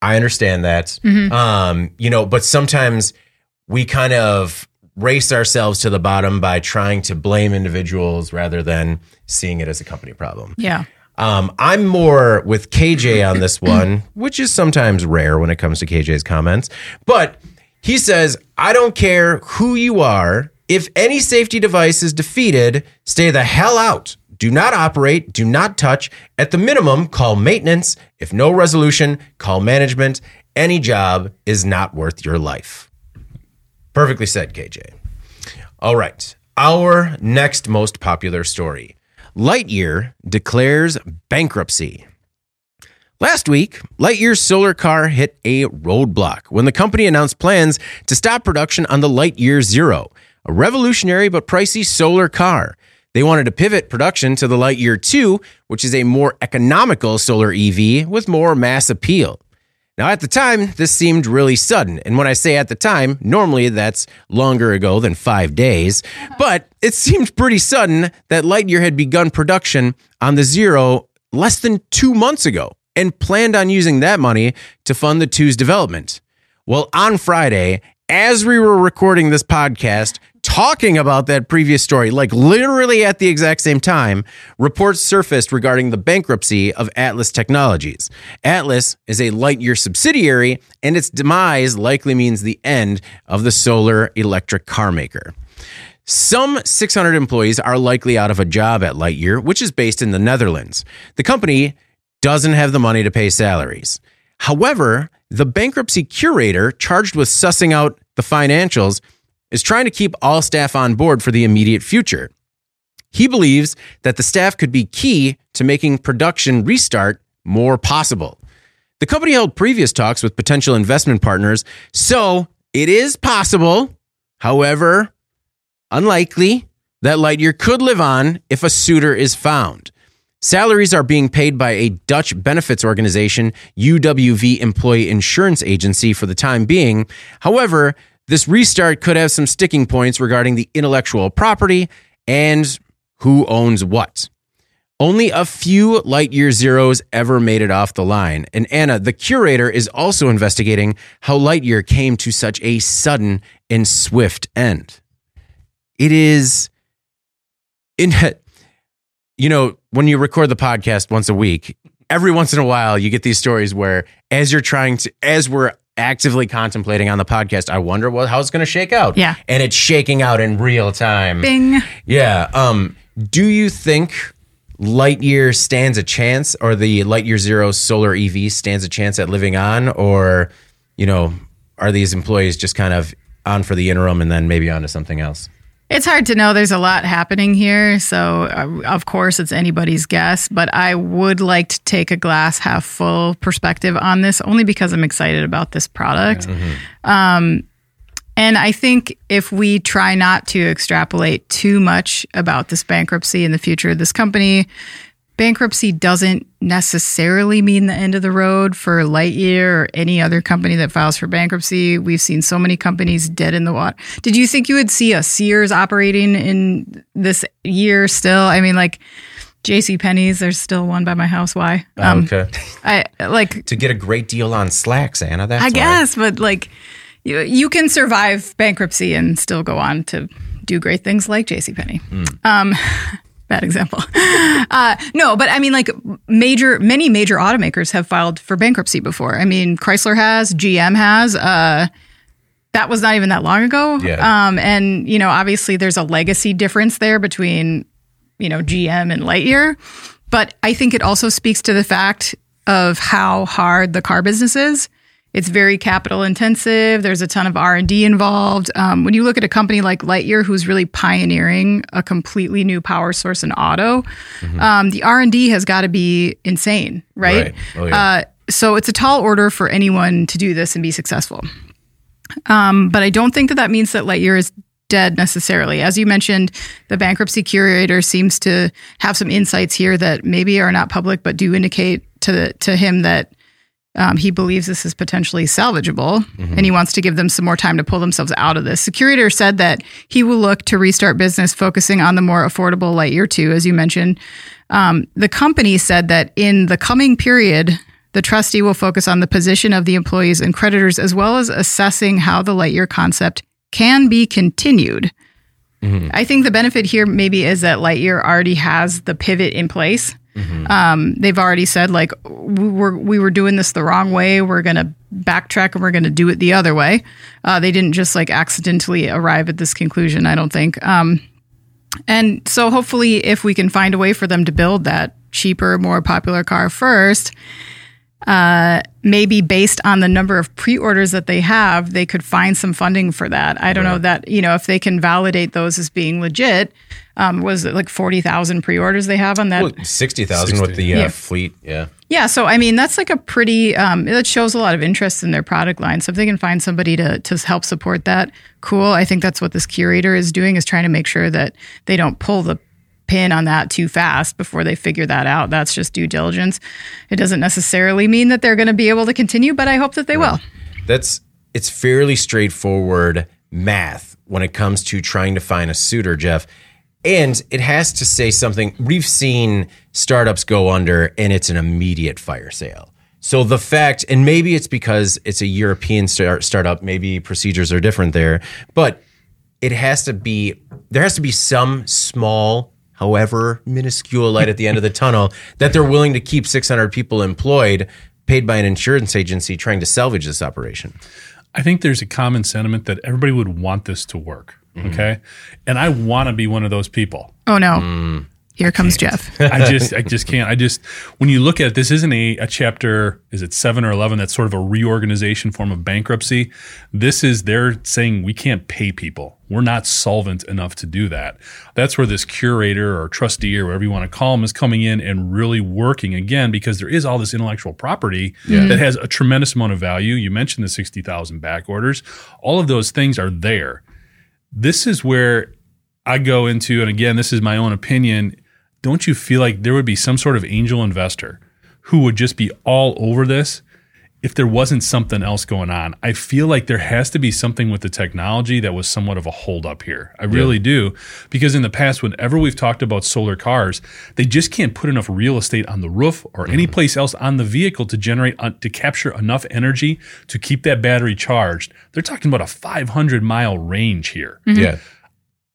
I understand that. Um, you know, but sometimes we kind of race ourselves to the bottom by trying to blame individuals rather than seeing it as a company problem. Yeah. Um, I'm more with KJ on this one, which is sometimes rare when it comes to KJ's comments. But he says, I don't care who you are. If any safety device is defeated, stay the hell out. Do not operate. Do not touch. At the minimum, call maintenance. If no resolution, call management. Any job is not worth your life. Perfectly said, KJ. All right. Our next most popular story Lightyear declares bankruptcy. Last week, Lightyear's solar car hit a roadblock when the company announced plans to stop production on the Lightyear Zero, a revolutionary but pricey solar car. They wanted to pivot production to the Lightyear 2, which is a more economical solar EV with more mass appeal. Now, at the time, this seemed really sudden. And when I say at the time, normally that's longer ago than five days. But it seemed pretty sudden that Lightyear had begun production on the Zero less than two months ago and planned on using that money to fund the two's development. Well, on Friday, as we were recording this podcast, talking about that previous story, like literally at the exact same time, reports surfaced regarding the bankruptcy of Atlas Technologies. Atlas is a Lightyear subsidiary, and its demise likely means the end of the solar electric car maker. Some 600 employees are likely out of a job at Lightyear, which is based in the Netherlands. The company doesn't have the money to pay salaries. However, the bankruptcy curator charged with sussing out the financials is trying to keep all staff on board for the immediate future. He believes that the staff could be key to making production restart more possible. The company held previous talks with potential investment partners, so it is possible, however, unlikely, that Lightyear could live on if a suitor is found. Salaries are being paid by a Dutch benefits organization, UWV Employee Insurance Agency, for the time being. However, this restart could have some sticking points regarding the intellectual property and who owns what. Only a few Lightyear Zeros ever made it off the line. And Anna, the curator, is also investigating how Lightyear came to such a sudden and swift end. It is in you know, when you record the podcast once a week, every once in a while you get these stories where as you're trying to as we're actively contemplating on the podcast, I wonder what how it's going to shake out. Yeah. And it's shaking out in real time. Bing. Yeah. Um do you think Lightyear stands a chance or the Lightyear Zero solar EV stands a chance at living on or you know, are these employees just kind of on for the interim and then maybe on to something else? It's hard to know. There's a lot happening here. So, uh, of course, it's anybody's guess. But I would like to take a glass half full perspective on this only because I'm excited about this product. Um, and I think if we try not to extrapolate too much about this bankruptcy in the future of this company, bankruptcy doesn't necessarily mean the end of the road for Lightyear or any other company that files for bankruptcy. We've seen so many companies dead in the water. Did you think you would see a Sears operating in this year still? I mean, like J.C. Penney's, there's still one by my house. Why? Um, okay. I like to get a great deal on slacks, Anna. That's I why. guess, but like you, you can survive bankruptcy and still go on to do great things like JCPenney. Um, bad example. Uh, no, but I mean, like major, many major automakers have filed for bankruptcy before. I mean, Chrysler has, GM has. Uh, that was not even that long ago. Yeah. Um, and you know, obviously, there's a legacy difference there between you know GM and Lightyear, but I think it also speaks to the fact of how hard the car business is. It's very capital intensive. There's a ton of R and D involved. Um, when you look at a company like Lightyear, who's really pioneering a completely new power source in auto, um, the R and D has got to be insane, right? Right. Oh, yeah. uh, so it's a tall order for anyone to do this and be successful. Um, but I don't think that that means that Lightyear is dead necessarily. As you mentioned, the bankruptcy curator seems to have some insights here that maybe are not public, but do indicate to the, to him that um, he believes this is potentially salvageable, and he wants to give them some more time to pull themselves out of this. The curator said that he will look to restart business, focusing on the more affordable Lightyear two, as you mentioned. Um, the company said that in the coming period, the trustee will focus on the position of the employees and creditors, as well as assessing how the Lightyear concept can be continued. I think the benefit here maybe is that Lightyear already has the pivot in place. Um, they've already said like we were we were doing this the wrong way. We're gonna backtrack and we're gonna do it the other way. Uh, they didn't just like accidentally arrive at this conclusion. I don't think. Um, and so hopefully, if we can find a way for them to build that cheaper, more popular car first, uh, maybe based on the number of pre-orders that they have, they could find some funding for that. I don't know that you know if they can validate those as being legit. Um, was it like forty thousand pre-orders they have on that? Well, 60,000 with the uh, Yeah. fleet. Yeah. Yeah, so I mean that's like a pretty um, that shows a lot of interest in their product line. So if they can find somebody to to help support that, cool. I think that's what this curator is doing is trying to make sure that they don't pull the pin on that too fast before they figure that out. That's just due diligence. It doesn't necessarily mean that they're going to be able to continue, but I hope that they will. That's it's fairly straightforward math when it comes to trying to find a suitor, Jeff. And it has to say something. We've seen startups go under and it's an immediate fire sale. So the fact, and maybe it's because it's a European start, startup, maybe procedures are different there, but it has to be, there has to be some small, however minuscule light at the end of the tunnel that they're willing to keep 600 people employed, paid by an insurance agency trying to salvage this operation. I think there's a common sentiment that everybody would want this to work. Mm-hmm. Okay. And I want to be one of those people. Oh no. Mm. Here comes Jeff. I just I just can't. I just when you look at it, this isn't a, a chapter, is it seven or eleven that's sort of a reorganization form of bankruptcy. This is they're saying we can't pay people. We're not solvent enough to do that. That's where this curator or trustee or whatever you want to call them is coming in and really working again because there is all this intellectual property that has a tremendous amount of value. You mentioned the 60,000 back orders. All of those things are there. This is where I go into, and again, this is my own opinion. Don't you feel like there would be some sort of angel investor who would just be all over this if there wasn't something else going on? I feel like there has to be something with the technology that was somewhat of a holdup here. I really do. Because in the past, whenever we've talked about solar cars, they just can't put enough real estate on the roof or any place else on the vehicle to generate, uh, to capture enough energy to keep that battery charged. They're talking about a 500 mile range here. Yeah.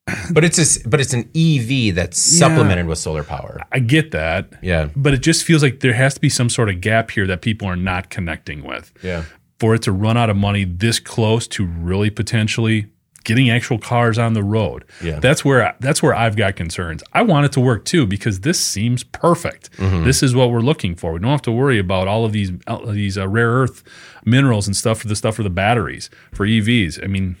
But it's a, but it's an EV that's supplemented with solar power. I get that. Yeah. But it just feels like there has to be some sort of gap here that people are not connecting with. Yeah. For it to run out of money this close to really potentially getting actual cars on the road. Yeah. That's where that's where I've got concerns. I want it to work too because this seems perfect. Mm-hmm. This is what we're looking for. We don't have to worry about all of these all of these uh, rare earth minerals and stuff for the stuff for the batteries for EVs. I mean,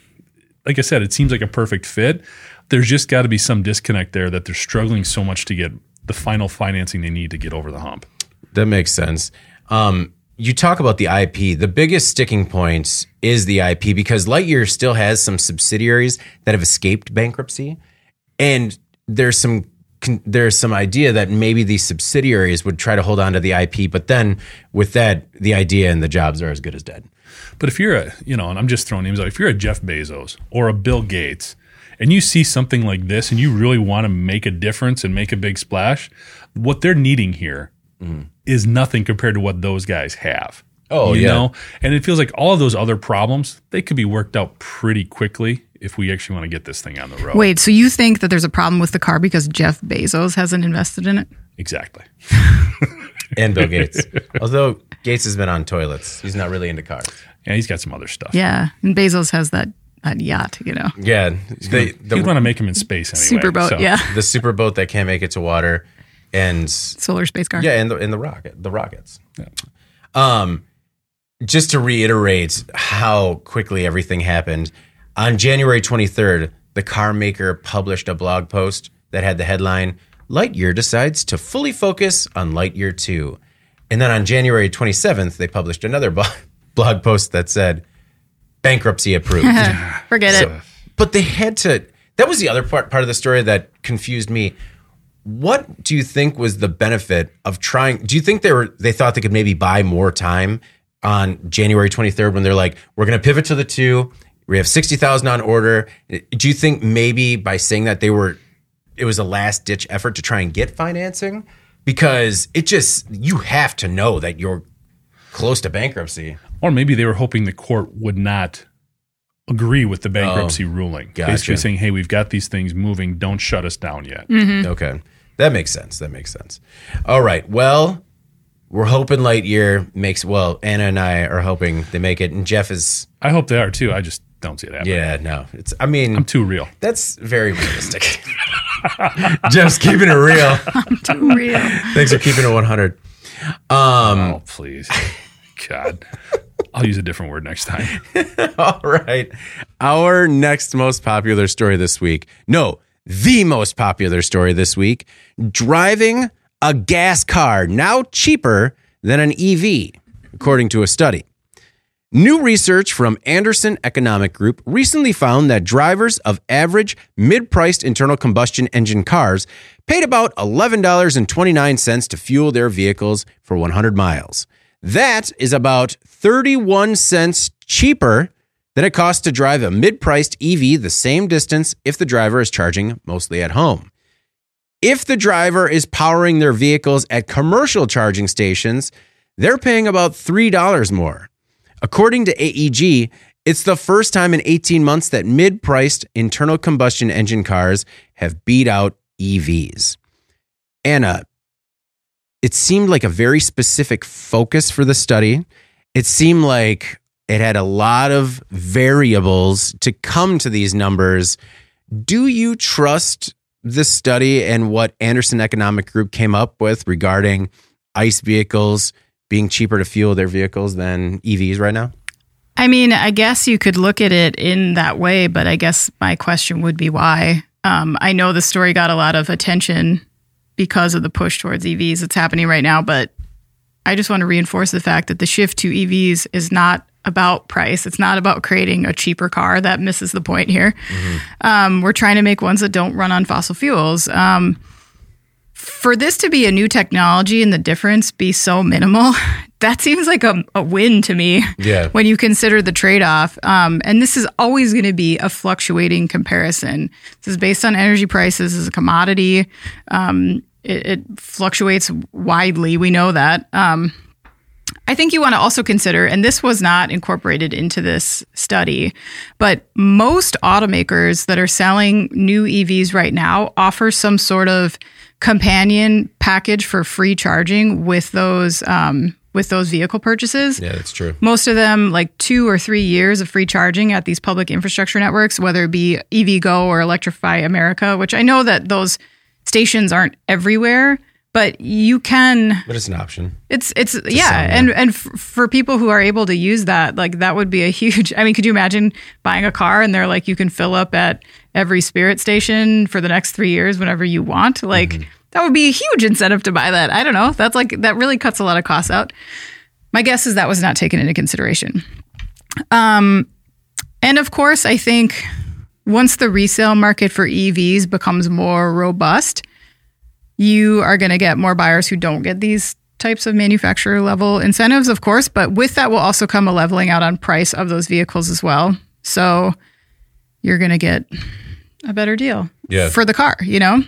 like I said, it seems like a perfect fit. There's just got to be some disconnect there that they're struggling so much to get the final financing they need to get over the hump. That makes sense. Um, you talk about the IP. The biggest sticking point is the IP because Lightyear still has some subsidiaries that have escaped bankruptcy, and there's some there's some idea that maybe these subsidiaries would try to hold on to the IP, but then with that, the idea and the jobs are as good as dead. But if you're a, you know, and I'm just throwing names out, if you're a Jeff Bezos or a Bill Gates and you see something like this and you really want to make a difference and make a big splash, what they're needing here mm. is nothing compared to what those guys have. Oh, you yeah. know? And it feels like all of those other problems, they could be worked out pretty quickly if we actually want to get this thing on the road. Wait, so you think that there's a problem with the car because Jeff Bezos hasn't invested in it? Exactly. And Bill Gates, although Gates has been on toilets, he's not really into cars. Yeah, he's got some other stuff. Yeah, and Bezos has that that yacht, you know, Yeah, they, You'd the want to make them in space anyway. superboat. so- Yeah, the superboat that can't make it to water, and solar space car. Yeah, and the in the rocket, the rockets. Um, just to reiterate how quickly everything happened, on January 23rd, the car maker published a blog post that had the headline "Lightyear decides to fully focus on Lightyear 2," and then on January 27th, they published another blog post that said "Bankruptcy approved." Forget it. but they had to. That was the other part part of the story that confused me. What do you think was the benefit of trying? Do you think they were they thought they could maybe buy more time on January 23rd when they're like, we're going to pivot to the two. We have 60,000 on order. Do you think maybe by saying that they were, it was a last ditch effort to try and get financing? Because it just, you have to know that you're close to bankruptcy. Or maybe they were hoping the court would not agree with the bankruptcy ruling. Oh, gotcha. Basically saying, hey, we've got these things moving. Don't shut us down yet. Okay. That makes sense. That makes sense. All right. Well, we're hoping Lightyear makes well, Anna and I are hoping they make it. And Jeff is I hope they are too. I just don't see it happening. yeah, no. It's I mean I'm too real. that's very realistic. Jeff's keeping it real. Too real. Thanks for keeping it 100. Um, oh, please. God. I'll use a different word next time. All right. Our next most popular story this week. No, the most popular story this week. Driving a gas car now cheaper than an EV, according to a study. New research from Anderson Economic Group recently found that drivers of average mid priced internal combustion engine cars paid about $11.29 to fuel their vehicles for 100 miles. That is about 31 cents cheaper than it costs to drive a mid priced EV the same distance if the driver is charging mostly at home. If the driver is powering their vehicles at commercial charging stations, they're paying about $3 more. According to AEG, it's the first time in 18 months that mid priced internal combustion engine cars have beat out EVs. Anna, it seemed like a very specific focus for the study. It seemed like it had a lot of variables to come to these numbers. Do you trust this study and what Anderson Economic Group came up with regarding ICE vehicles being cheaper to fuel their vehicles than EVs right now? I mean, I guess you could look at it in that way, but I guess my question would be why. Um, I know the story got a lot of attention because of the push towards EVs that's happening right now, but I just want to reinforce the fact that the shift to EVs is not about price. It's not about creating a cheaper car. That misses the point here. Um, we're trying to make ones that don't run on fossil fuels. Um, for this to be a new technology and the difference be so minimal, that seems like a, a win to me. Yeah. When you consider the trade off. Um, and this is always going to be a fluctuating comparison. This is based on energy prices as a commodity. Um, it, it fluctuates widely. We know that. Um, I think you want to also consider, and this was not incorporated into this study, but most automakers that are selling new EVs right now offer some sort of companion package for free charging with those um, with those vehicle purchases. Yeah, that's true. Most of them, like two or three years of free charging at these public infrastructure networks, whether it be EVgo or Electrify America, which I know that those stations aren't everywhere, but you can But it's an option. it's it's yeah, yeah. and and f- for people who are able to use that, like that would be a huge. I mean, could you imagine buying a car and they're like you can fill up at every Spirit station for the next three years whenever you want? Like Mm-hmm. that would be a huge incentive to buy that. I don't know. That's like that really cuts a lot of costs out. My guess is that was not taken into consideration. Um, and of course, I think once the resale market for EVs becomes more robust, you are going to get more buyers who don't get these types of manufacturer level incentives, of course, but with that will also come a leveling out on price of those vehicles as well. So you're going to get a better deal Yeah. for the car, you know?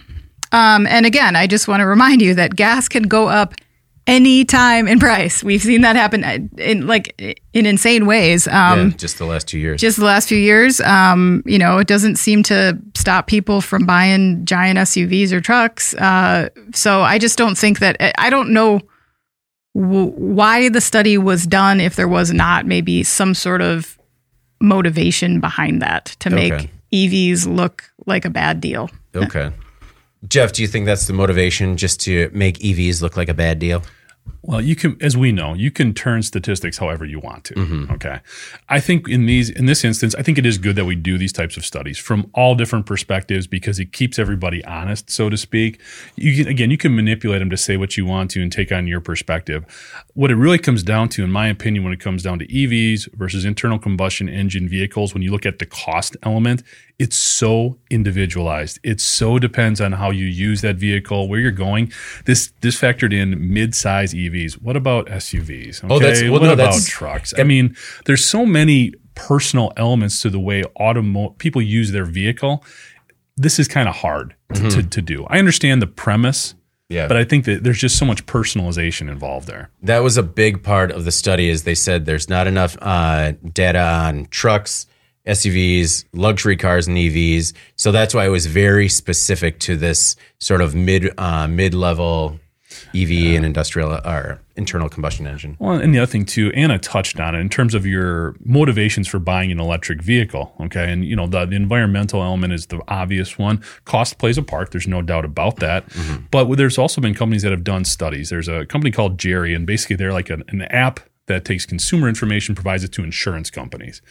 Um, and again, I just want to remind you that gas can go up any time in price. We've seen that happen uh, in like in insane ways. Um, yeah, just the last two years. just the last few years. Um, you know, it doesn't seem to stop people from buying giant SUVs or trucks. Uh, so I just don't think that I don't know w- why the study was done if there was not maybe some sort of motivation behind that to make Okay. EVs look like a bad deal. okay. Jeff, do you think that's the motivation just to make EVs look like a bad deal? Well, you can, as we know, you can turn statistics however you want to. Mm-hmm. Okay, I think in these, in this instance, I think it is good that we do these types of studies from all different perspectives because it keeps everybody honest, so to speak. You can, again, you can manipulate them to say what you want to and take on your perspective. What it really comes down to, in my opinion, when it comes down to EVs versus internal combustion engine vehicles, when you look at the cost element, it's so individualized. It so depends on how you use that vehicle, where you're going. This this factored in mid-size What about SUVs? Okay? Oh, that's- well, what no, about trucks? I mean, there's so many personal elements to the way automo- people use their vehicle. This is kind of hard to, to, to do. I understand the premise, Yeah. but I think that there's just so much personalization involved there. that was a big part of the study is they said there's not enough uh, data on trucks SUVs, luxury cars, and EVs. So that's why it was very specific to this sort of mid uh, mid level EV and industrial uh, or internal combustion engine. Well, and the other thing too, Anna touched on it in terms of your motivations for buying an electric vehicle. Okay, and you know the, the environmental element is the obvious one. Cost plays a part. There's no doubt about that. Mm-hmm. But there's also been companies that have done studies. There's a company called Jerry, and basically they're like an, an app that takes consumer information, provides it to insurance companies.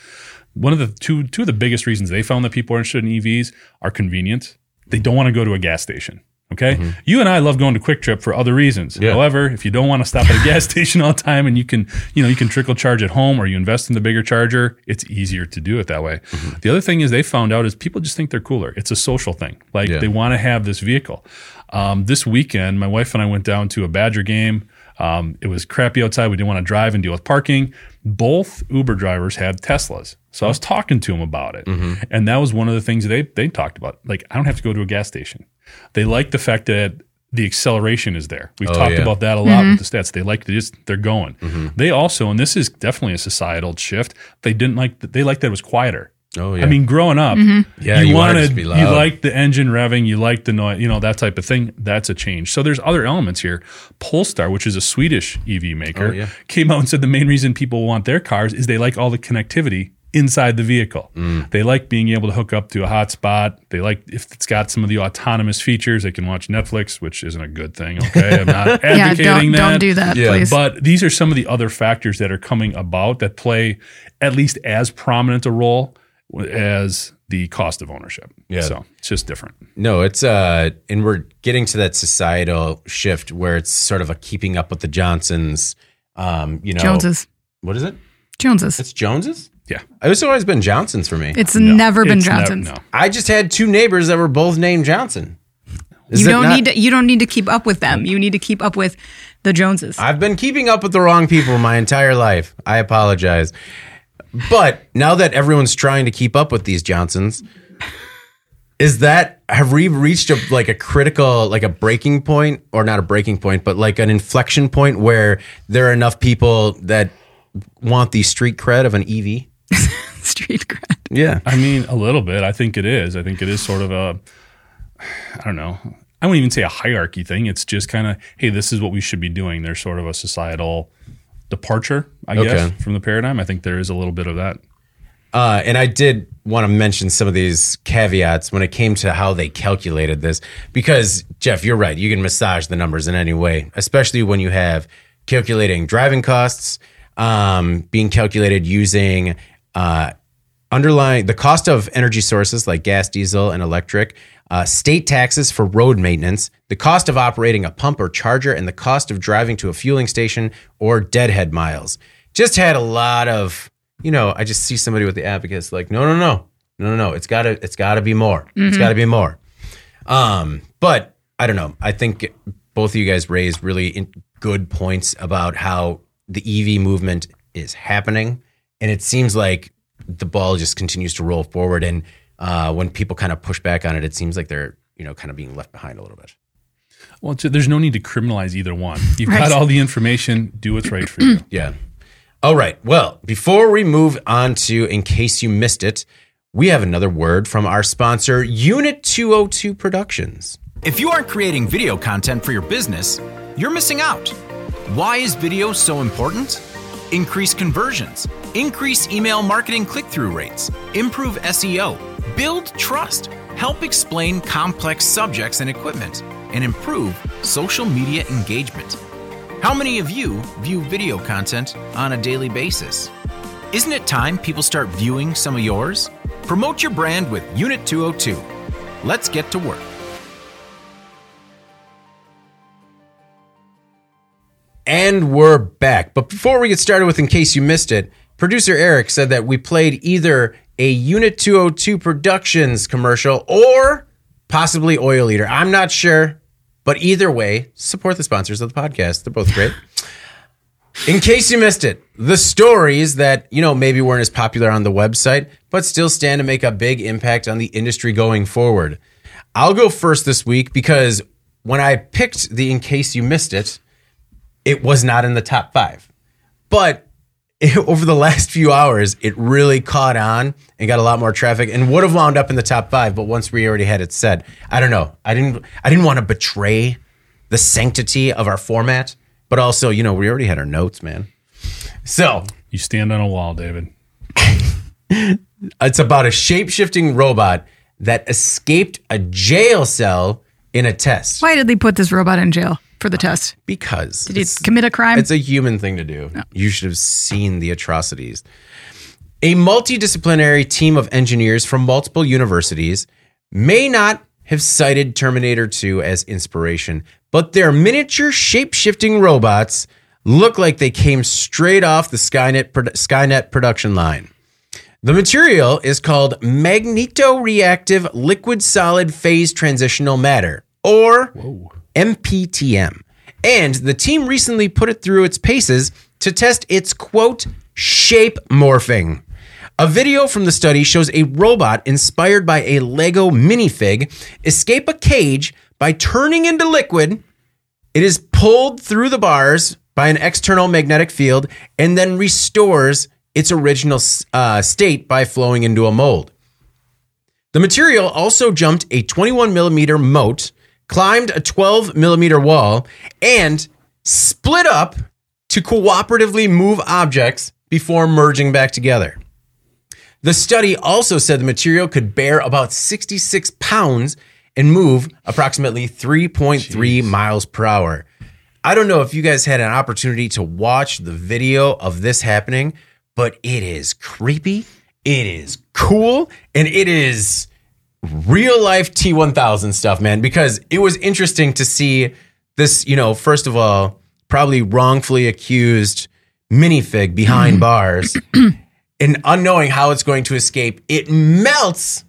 One of the two two of the biggest reasons they found that people are interested in EVs are convenience. They don't want to go to a gas station. Okay. You and I love going to QuikTrip for other reasons. Yeah. However, if you don't want to stop at a gas station all the time and you can, you know, you can trickle charge at home or you invest in the bigger charger, it's easier to do it that way. The other thing is they found out is people just think they're cooler. It's a social thing. Like Yeah. they want to have this vehicle. Um, this weekend, my wife and I went down to a Badger game. Um, it was crappy outside. We didn't want to drive and deal with parking. Both Uber drivers had Teslas. So I was talking to them about it. And that was one of the things they, they talked about. Like, I don't have to go to a gas station. They like the fact that the acceleration is there. We've Oh, talked yeah. about that a lot with mm-hmm. the stats. They like to just, they're going. Mm-hmm. They also, and this is definitely a societal shift, they didn't like, they liked that it was quieter. Oh yeah. I mean, growing up, mm-hmm. Yeah, you, you wanted to be you loud. like the engine revving, you liked the noise, you know, that type of thing. That's a change. So there's other elements here. Polestar, which is a Swedish EV maker, Oh, yeah. came out and said the main reason people want their cars is they like all the connectivity inside the vehicle. Mm. They like being able to hook up to a hotspot. They like if it's got some of the autonomous features, they can watch Netflix, which isn't a good thing. Okay, I'm not Yeah, advocating don't, that. don't do that, Yeah, please. But these are some of the other factors that are coming about that play at least as prominent a role as the cost of ownership. Yeah. So it's just different. No, it's uh, and we're getting to that societal shift where it's sort of a keeping up with the Johnsons. Um, you know, Joneses. What is it? Joneses. It's Joneses. Yeah. It's always been Johnsons for me. It's No, never been it's nev- Johnson's. no. I just had two neighbors that were both named Johnson. Is You don't not- need to. You don't need to keep up with them. You need to keep up with the Joneses. I've been keeping up with the wrong people my entire life. I apologize. But now that everyone's trying to keep up with these Johnsons, is that have we reached a like a critical like a breaking point or not a breaking point, but like an inflection point where there are enough people that want the street cred of an EV? Street cred. Yeah. I mean, a little bit. I think it is. I think it is sort of a, I don't know. I wouldn't even say a hierarchy thing. It's just kind of, hey, this is what we should be doing. There's sort of a societal departure, I guess, from the paradigm. I think there is a little bit of that. Uh, and I did want to mention some of these caveats when it came to how they calculated this, because Jeff, you're right. You can massage the numbers in any way, especially when you have calculating driving costs, um, being calculated using uh, underlying the cost of energy sources like gas, diesel, and electric, uh, state taxes for road maintenance, the cost of operating a pump or charger, and the cost of driving to a fueling station or deadhead miles. Just had a lot of, you know, I just see somebody with the advocates like, no, no, no, no, no, no. It's gotta, it's gotta be more. It's gotta be more. Um, but I don't know. I think both of you guys raised really in- good points about how the EV movement is happening, and it seems like the ball just continues to roll forward. And uh, when people kind of push back on it, it seems like they're you know kind of being left behind a little bit. Well, it's, there's no need to criminalize either one. You've Right. got all the information. Do what's right for you. Yeah. All right. Well, before we move on to, in case you missed it, we have another word from our sponsor, Unit 202 Productions. If you aren't creating video content for your business, you're missing out. Why is video so important? Increase conversions, increase email marketing click through rates, improve SEO, build trust, help explain complex subjects and equipment, and improve social media engagement. How many of you view video content on a daily basis? Isn't it time people start viewing some of yours? Promote your brand with Unit 202. Let's get to work. And we're back. But before we get started with In Case You Missed It, producer Eric said that we played either a Unit 202 Productions commercial or possibly Oil Eater. I'm not sure, but either way, support the sponsors of the podcast. They're both great. In case you missed it, the stories that, you know, maybe weren't as popular on the website, but still stand to make a big impact on the industry going forward. I'll go first this week because when I picked the In Case You Missed It, it was not in the top five. But it, over the last few hours, it really caught on and got a lot more traffic and would have wound up in the top five. But once we already had it set, I don't know. I didn't. I didn't want to betray the sanctity of our format, but also, you know, we already had our notes, man. So You stand on a wall, David. it's about a shape shifting robot that escaped a jail cell in a test Why did they put this robot in jail for the test? because Did he commit a crime? It's a human thing to do. You should have seen the atrocities. A multidisciplinary team of engineers from multiple universities may not have cited Terminator 2 as inspiration, but their miniature shape shifting robots look like they came straight off the Skynet, Skynet production line. The material is called magnetoreactive liquid solid phase transitional matter, or MPTM. And the team recently put it through its paces to test its quote, shape morphing. A video from the study shows a robot inspired by a Lego minifig escape a cage by turning into liquid. It is pulled through the bars by an external magnetic field and then restores its original uh, state by flowing into a mold. The material also jumped a 21 millimeter moat, climbed a 12 millimeter wall, and split up to cooperatively move objects before merging back together. The study also said the material could bear about 66 pounds and move approximately 3.3 miles per hour. I don't know if you guys had an opportunity to watch the video of this happening, but it is creepy, it is cool, and it is real life T1000 stuff, man, because it was interesting to see this, you know, first of all, probably wrongfully accused minifig behind bars and unknowing how it's going to escape, it melts,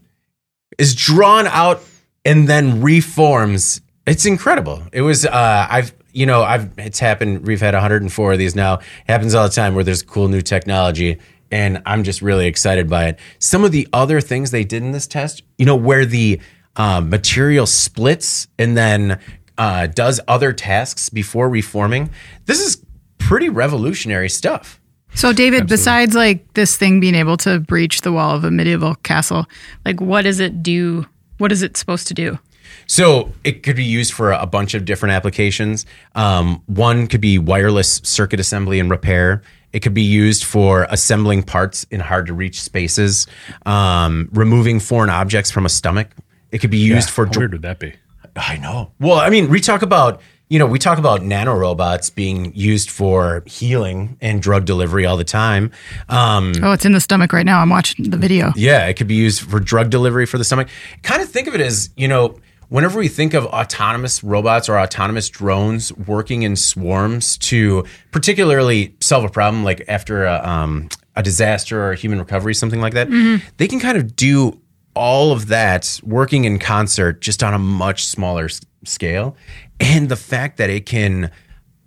is drawn out, and then reforms. It's incredible. It was, uh, I've, you know, I've, it's happened. We've had 104 of these now. It happens all the time where there's cool new technology. And I'm just really excited by it. Some of the other things they did in this test, you know, where the um, material splits and then uh, does other tasks before reforming. This is pretty revolutionary stuff. So, David, besides like this thing being able to breach the wall of a medieval castle, like what does it do? What is it supposed to do? So it could be used for a bunch of different applications. Um, one could be wireless circuit assembly and repair. It could be used for assembling parts in hard to reach spaces, um, removing foreign objects from a stomach. It could be used Yeah, for. how dr- weird would that be? I know. Well, I mean, we talk about you know we talk about nanorobots being used for healing and drug delivery all the time. Um, Oh, it's in the stomach right now. I'm watching the video. yeah, it could be used for drug delivery for the stomach. Kind of think of it as, you know, whenever we think of autonomous robots or autonomous drones working in swarms to particularly solve a problem like after a, um, a disaster or a human recovery, something like that, they can kind of do all of that working in concert just on a much smaller s- scale. And the fact that it can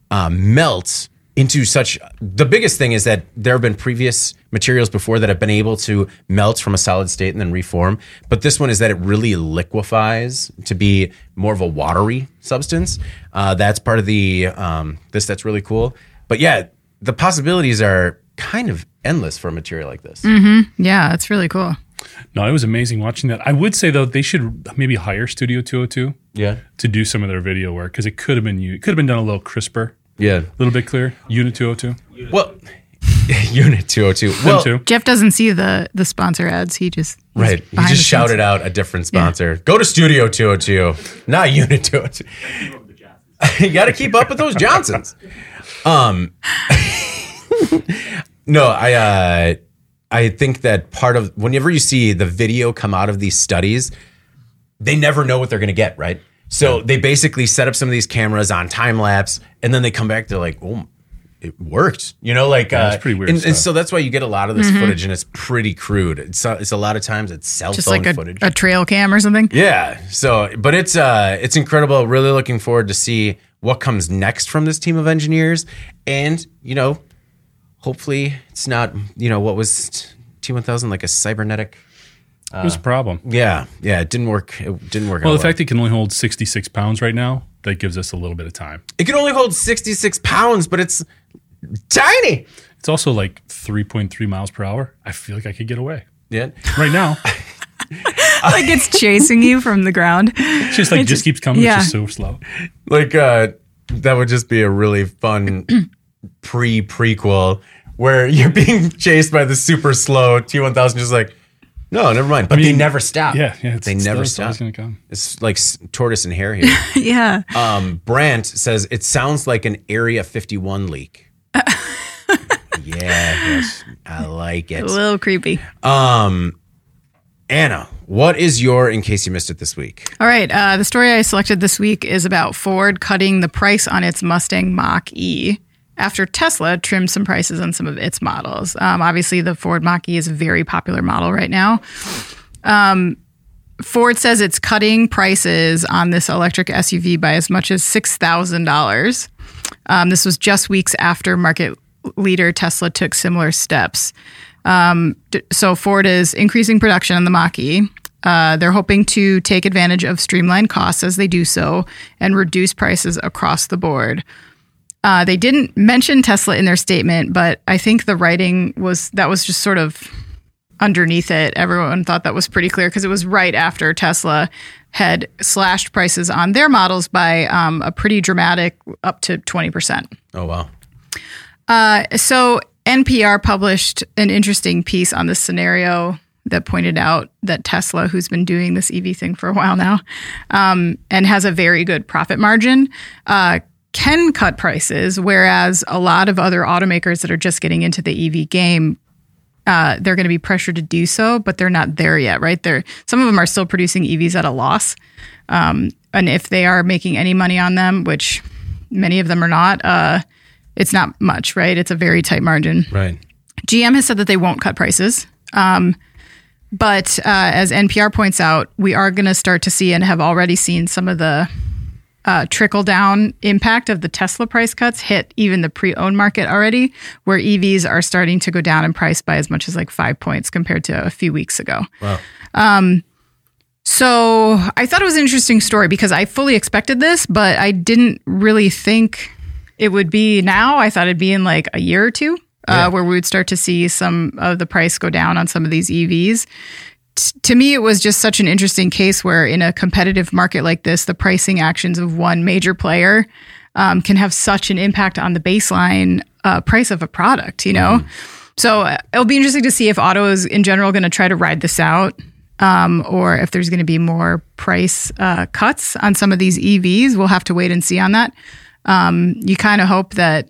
uh, melt into such the biggest thing is that there have been previous materials before that have been able to melt from a solid state and then reform but this one is that it really liquefies to be more of a watery substance uh, that's part of the um, this that's really cool but yeah the possibilities are kind of endless for a material like this Yeah, that's really cool. No, it was amazing watching that. I would say though they should maybe hire Studio 202 yeah to do some of their video work because it could have been you. It could have been done a little crisper, yeah a little bit clearer. Unit 202, well unit 202 well them too. Jeff doesn't see the the sponsor ads. He just Right. He just the scenes. shouted out a different sponsor. Go to Studio 202, not Unit 202. you got to keep up with those Johnsons. Um, no, I, uh, I think that part of whenever you see the video come out of these studies, they never know what they're going to get, right? So they basically set up some of these cameras on time lapse, and then they come back. They're like, "Oh, it worked," you know, like Yeah, uh, pretty weird And, and so that's why you get a lot of this footage, and it's pretty crude. It's uh, it's a lot of times it's cell just phone like a, footage. a trail cam or something. yeah. So, but it's uh, it's incredible. Really looking forward to see what comes next from this team of engineers, and you know, hopefully it's not you know what was T one thousand like a cybernetic. It was a problem. Yeah, yeah, it didn't work. It didn't work. Well, out the fact that it can only hold 66 pounds right now, that gives us a little bit of time. It can only hold 66 pounds, but it's tiny. It's also like 3.3 miles per hour. I feel like I could get away Yeah. right now. like it's chasing you from the ground. It's just like just keeps coming. yeah. It's just so slow. Like, uh, that would just be a really fun pre prequel where you're being chased by the super slow T1000, just like, no, never mind. But they mean, never stop. Yeah, yeah. It's, They it's never still- it's stop. gonna come. It's like tortoise and hare here. yeah. um, Brandt says it sounds like an Area 51 leak. yeah, yes, I like it. A little creepy. Um, Anna, what is your, in case you missed it this week? All right. Uh, the story I selected this week is about Ford cutting the price on its Mustang Mach E after Tesla trimmed some prices on some of its models. Um, obviously, the Ford Mach E is a very popular model right now. Um, Ford says it's cutting prices on this electric SUV by as much as $6,000. Um, this was just weeks after market leader Tesla took similar steps. Um, so Ford is increasing production on the Mach E. Uh, they're hoping to take advantage of streamlined costs as they do so and reduce prices across the board. Uh, they didn't mention Tesla in their statement, but I think the writing was that was just sort of underneath it. Everyone thought that was pretty clear because it was right after Tesla had slashed prices on their models by um, a pretty dramatic up to 20%. Oh, wow. Uh, so NPR published an interesting piece on this scenario that pointed out that Tesla, who's been doing this EV thing for a while now, um, and has a very good profit margin, uh, can cut prices, whereas a lot of other automakers that are just getting into the EV game. Uh, they're going to be pressured to do so, but they're not there yet, right? They're some of them are still producing EVs at a loss, um, and if they are making any money on them, which many of them are not, uh, it's not much, right? It's a very tight margin. Right. GM has said that they won't cut prices. Um, but uh, as NPR points out, we are going to start to see and have already seen some of the uh, trickle down impact of the Tesla price cuts hit even the pre owned market already, where EVs are starting to go down in price by as much as like five points compared to a few weeks ago. Wow. Um, So I thought it was an interesting story because I fully expected this, but I didn't really think it would be now. I thought it'd be in like a year or two Yeah. uh, where we would start to see some of the price go down on some of these EVs. T- to me, it was just such an interesting case where in a competitive market like this, the pricing actions of one major player um, can have such an impact on the baseline uh, price of a product, you know? So uh, it'll be interesting to see if auto is in general going to try to ride this out um, or if there's going to be more price uh, cuts on some of these EVs. We'll have to wait and see on that. Um, you kind of hope that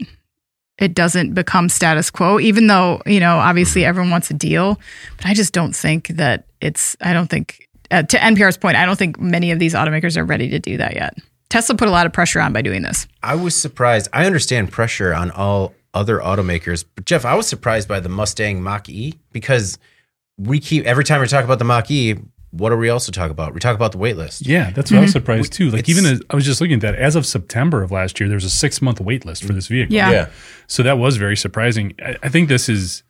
it doesn't become status quo, even though, you know, obviously everyone wants a deal. But I just don't think that it's, I don't think, uh, to NPR's point, I don't think many of these automakers are ready to do that yet. Tesla put a lot of pressure on by doing this. I was surprised. I understand pressure on all other automakers, but Jeff, I was surprised by the Mustang Mach E because we keep every time we talk about the Mach E, what do we also talk about? We talk about the wait list. Yeah, that's what I was surprised too. Like It's- even as I was just looking at that, as of September of last year, there was a six month wait list for this vehicle. Yeah. So that was very surprising. I, I think this is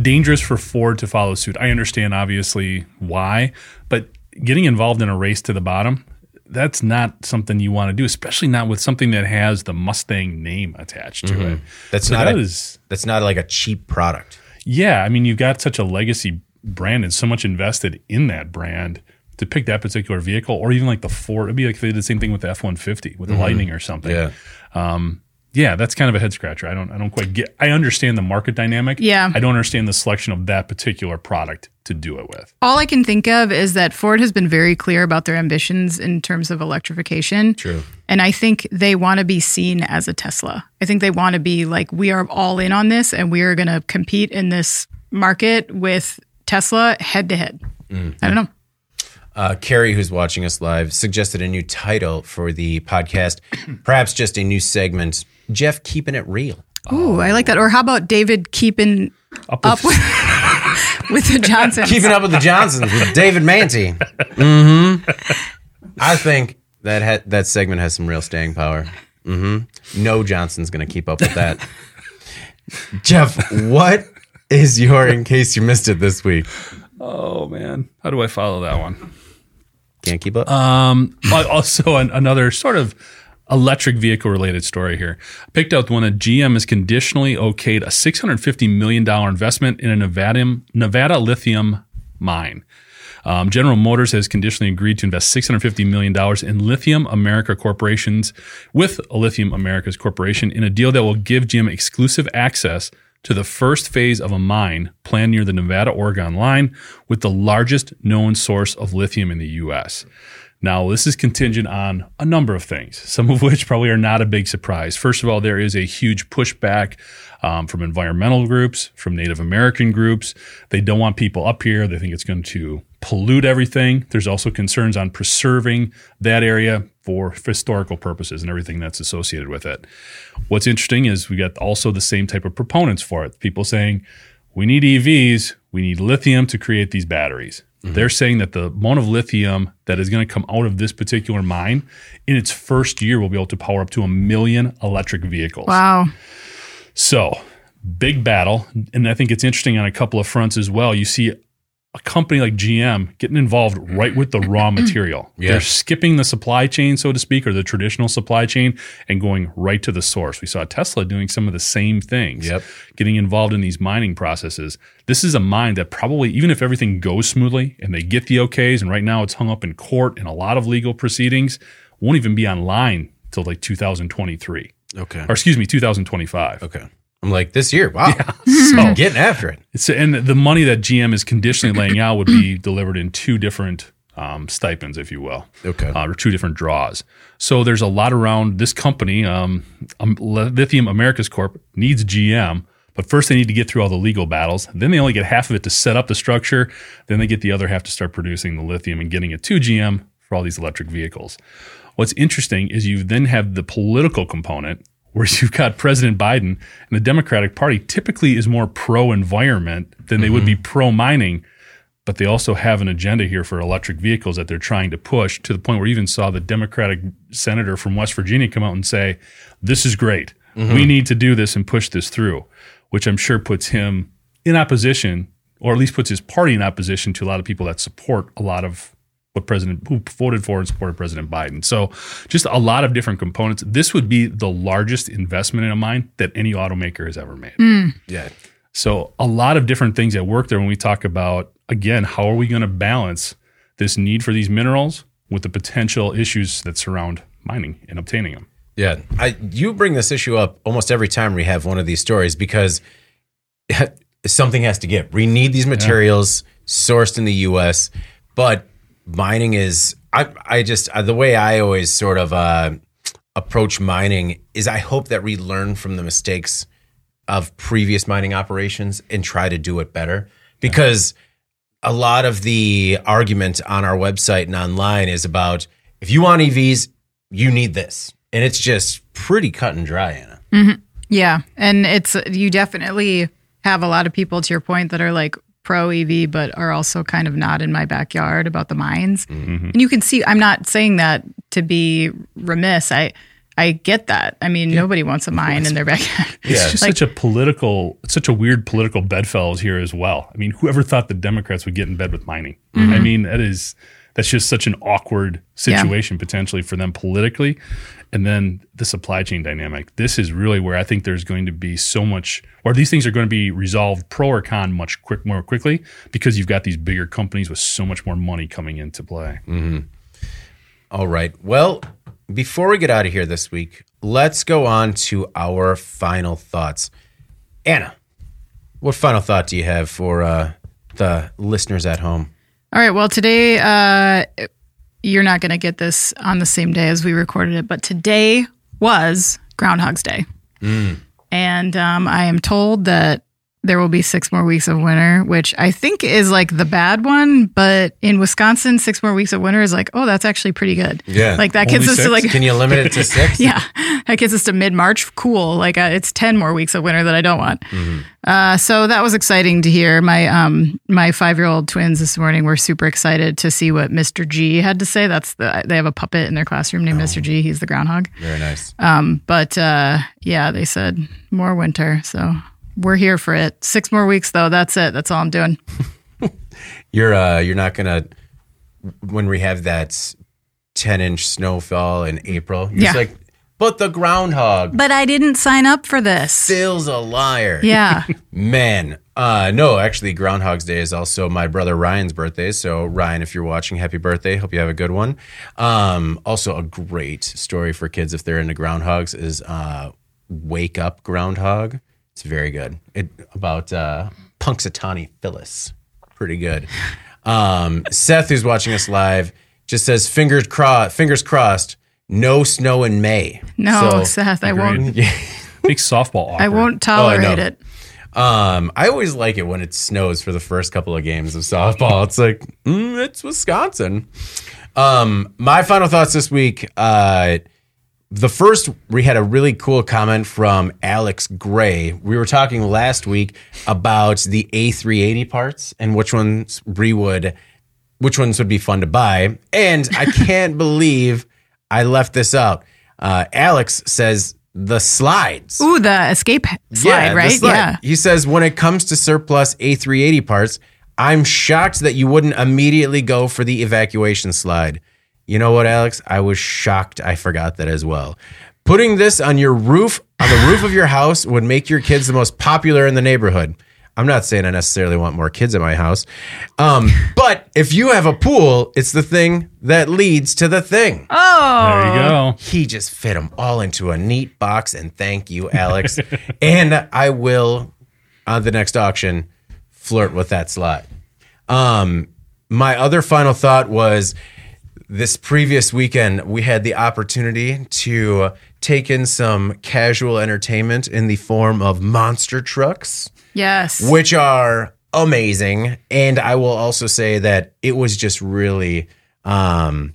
dangerous for Ford to follow suit. I understand obviously why, but getting involved in a race to the bottom, that's not something you want to do, especially not with something that has the Mustang name attached to mm-hmm. it. That's So not that a, is- that's not like a cheap product. yeah, I mean, you've got such a legacy brand and so much invested in that brand to pick that particular vehicle, or even like the Ford. It'd be like they did the same thing with the F one fifty with the mm-hmm. Lightning or something. Yeah. Um, yeah, that's kind of a head scratcher. I don't, I don't quite get. I understand the market dynamic. Yeah. I don't understand the selection of that particular product to do it with. All I can think of is that Ford has been very clear about their ambitions in terms of electrification. True. And I think they want to be seen as a Tesla. I think they want to be like, we are all in on this and we are going to compete in this market with Tesla head to head. Mm. I don't know. Uh, Carrie, who's watching us live, suggested a new title for the podcast, perhaps just a new segment. Jeff, keeping it real. Ooh, I like that. Or how about David keeping Up, up with, with, with the Johnsons? Keeping up with the Johnsons with David Mantey. Mm-hmm. I think that ha- that segment has some real staying power. Mm-hmm. No Johnson's going to keep up with that. Jeff, what is your, in case you missed it this week? oh man, how do I follow that one? Can't keep up? Um, also an, another sort of electric vehicle related story here. I picked out one that GM has conditionally okayed a $650 million investment in a Nevada, Nevada lithium mine. Um, General Motors has conditionally agreed to invest $650 million in Lithium America Corporations with Lithium Americas Corporation in a deal that will give GM exclusive access to the first phase of a mine planned near the Nevada Oregon line with the largest known source of lithium in the U.S. Now, this is contingent on a number of things, some of which probably are not a big surprise. First of all, there is a huge pushback um, from environmental groups, from Native American groups. They don't want people up here. They think it's going to pollute everything. There's also concerns on preserving that area for historical purposes and everything that's associated with it. What's interesting is we got also the same type of proponents for it. People saying, we need EVs, we need lithium to create these batteries. Mm-hmm. They're saying that the amount of lithium that is going to come out of this particular mine in its first year will be able to power up to a million electric vehicles. Wow. So, big battle. And I think it's interesting on a couple of fronts as well. You see a company like GM getting involved right with the raw material. Yeah. They're skipping the supply chain, so to speak, or the traditional supply chain and going right to the source. We saw Tesla doing some of the same things, Yep. getting involved in these mining processes. This is a mine that probably, even if everything goes smoothly and they get the OKs, and right now it's hung up in court and a lot of legal proceedings, won't even be online till like 2023 okay. or excuse me, 2025. Okay. I'm like, this year, wow, So getting after it. It's, and the money that GM is conditionally laying out would be delivered in two different um, stipends, if you will, Okay. uh, or two different draws. So there's a lot around this company. Um, um, Lithium Americas Corp needs GM, but first they need to get through all the legal battles. Then they only get half of it to set up the structure. Then they get the other half to start producing the lithium and getting it to GM for all these electric vehicles. What's interesting is you then have the political component where you've got President Biden and the Democratic Party typically is more pro environment than they would be mm-hmm. pro mining, but they also have an agenda here for electric vehicles that they're trying to push to the point where you even saw the Democratic senator from West Virginia come out and say, This is great. We mm-hmm. need to do this and push this through, which I'm sure puts him in opposition, or at least puts his party in opposition to a lot of people that support a lot of what President who voted for and supported President Biden. So just a lot of different components. This would be the largest investment in a mine that any automaker has ever made. Hmm. Yeah. So a lot of different things at work there when we talk about again, how are we going to balance this need for these minerals with the potential issues that surround mining and obtaining them? Yeah, I you bring this issue up almost every time we have one of these stories because something has to give. We need these materials sourced in the U.S., but mining is I I just uh, the way I always sort of uh, approach mining is I hope that we learn from the mistakes of previous mining operations and try to do it better because a lot of the argument on our website and online is about if you want EVs, you need this. And it's just pretty cut and dry, Anna. Yeah, and it's you definitely have a lot of people to your point that are like pro EV, but are also kind of not in my backyard about the mines. Mm-hmm. And you can see, I'm not saying that to be remiss. I I get that. I mean, nobody wants a mine in their backyard. It's just such a political, such a weird political bedfellows here as well. I mean, whoever thought the Democrats would get in bed with mining? Mm-hmm. I mean, that is that's just such an awkward situation potentially for them politically. And then the supply chain dynamic. This is really where I think there's going to be so much, or these things are going to be resolved pro or con much quick more quickly because you've got these bigger companies with so much more money coming into play. All right. Well, before we get out of here this week, let's go on to our final thoughts. Anna, what final thought do you have for uh, the listeners at home? All right. Well, today, uh, you're not going to get this on the same day as we recorded it, but today was Groundhog's Day. And um, I am told that there will be six more weeks of winter, which I think is like the bad one. But in Wisconsin, six more weeks of winter is like, oh, that's actually pretty good. Yeah. Like that gets us to like, Can you limit it to six? yeah, that gets us to mid March. Cool. Like uh, it's 10 more weeks of winter that I don't want. Uh, so that was exciting to hear. My um my five year old twins this morning were super excited to see what Mr. G had to say. That's the they have a puppet in their classroom named Mr. G. He's the groundhog. Very nice. Um, but uh, yeah, they said more winter. So we're here for it. Six more weeks though. That's it. That's all I'm doing. You're uh, you're not gonna when we have that ten inch snowfall in April. You're just Yeah. like, but the groundhog But I didn't sign up for this. Phil's a liar. Yeah. Man, uh, no, actually, Groundhog's Day is also my brother Ryan's birthday. So, Ryan, if you're watching, happy birthday. Hope you have a good one. Um, also, a great story for kids if they're into groundhogs is uh, Wake Up Groundhog. It's very good. It about uh, Punxsutawney Phyllis. Pretty good. Um, Seth, who's watching us live, just says fingers crossed. Fingers crossed. No snow in May. No, So- Seth, I won't. Makes softball awkward. I won't Oh, I tolerate know. it. Um, I always like it when it snows for the first couple of games of softball. It's like, mm, it's Wisconsin. Um, my final thoughts this week. Uh, the first, we had a really cool comment from Alex Gray. We were talking last week about the A380 parts and which ones we would, which ones would be fun to buy. And I can't believe I left this out. Uh, Alex says the slides. Ooh, the escape slide, the right? slide. Yeah. He says when it comes to surplus A380 parts, I'm shocked that you wouldn't immediately go for the evacuation slide. You know what, Alex? I was shocked. I forgot that as well. Putting this on your roof, on the roof of your house, would make your kids the most popular in the neighborhood. I'm not saying I necessarily want more kids at my house. Um, but if you have a pool, it's the thing that leads to the thing. Oh, There you go. He just fit them all into a neat box, and thank you, Alex. and I will, on the next auction, flirt with that slot. Um, my other final thought was this previous weekend, we had the opportunity to take in some casual entertainment in the form of monster trucks yes. which are amazing. And I will also say that it was just really um,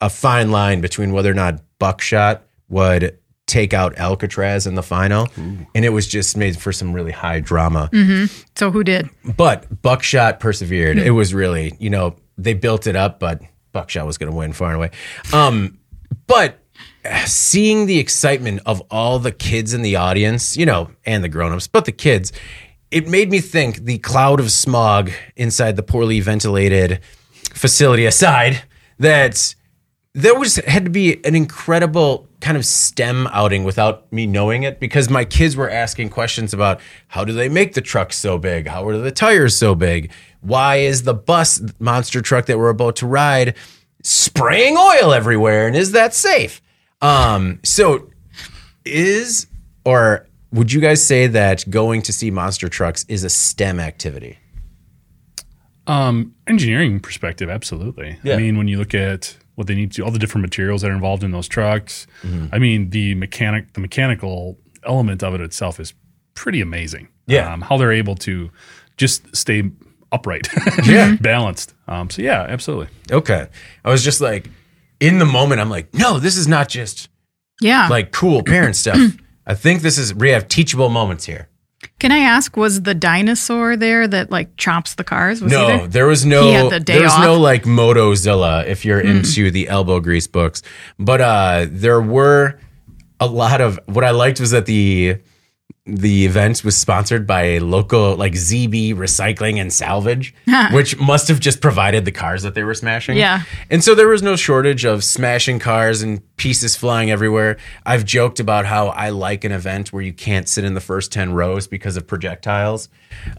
a fine line between whether or not Buckshot would take out Alcatraz in the final. And it was just made for some really high drama. so who did? But Buckshot persevered. It was really, you know, they built it up, but Buckshot was going to win far and away. Um, but seeing the excitement of all the kids in the audience, you know, and the grown-ups, but the kids, it made me think the cloud of smog inside the poorly ventilated facility aside, that there was had to be an incredible kind of STEM outing without me knowing it because my kids were asking questions about how do they make the trucks so big? How are the tires so big? Why is the bus monster truck that we're about to ride spraying oil everywhere? And is that safe? Um, so is or would you guys say that going to see monster trucks is a STEM activity? Um, engineering perspective, absolutely. Yeah. I mean, when you look at what they need to, all the different materials that are involved in those trucks. Mm-hmm. I mean, the mechanic, the mechanical element of it itself is pretty amazing. Yeah. um, how they're able to just stay upright, Yeah. balanced. Um, so yeah, absolutely. Okay. I was just like in the moment, I'm like, no, this is not just Yeah. like cool parent stuff. I think this is we have teachable moments here. Can I ask, was the dinosaur there that like chops the cars? Was No, there? there was He no had the day there was off? no like Motozilla if you're into the elbow grease books. But uh there were a lot of what I liked was that the the event was sponsored by a local like ZB Recycling and Salvage, which must have just provided the cars that they were smashing. Yeah. And so there was no shortage of smashing cars and pieces flying everywhere. I've joked about how I like an event where you can't sit in the first 10 rows because of projectiles.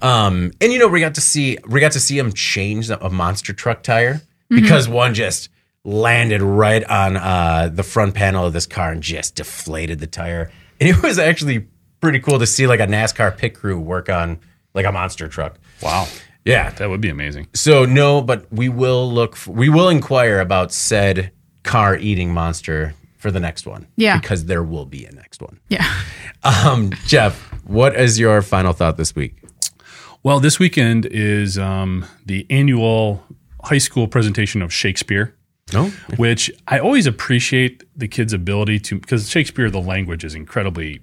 Um, and you know, we got to see we got to see them change a monster truck tire because one just landed right on uh, the front panel of this car and just deflated the tire. And it was actually pretty cool to see like a NASCAR pit crew work on like a monster truck. Wow, Yeah, that would be amazing. so no, but we will look. f we will inquire about said car eating monster for the next one. Yeah. because there will be a next one. yeah. Um, Jeff, what is your final thought this week? Well, this weekend is um, the annual high school presentation of Shakespeare. No, which I always appreciate the kids' ability to because Shakespeare, the language is incredibly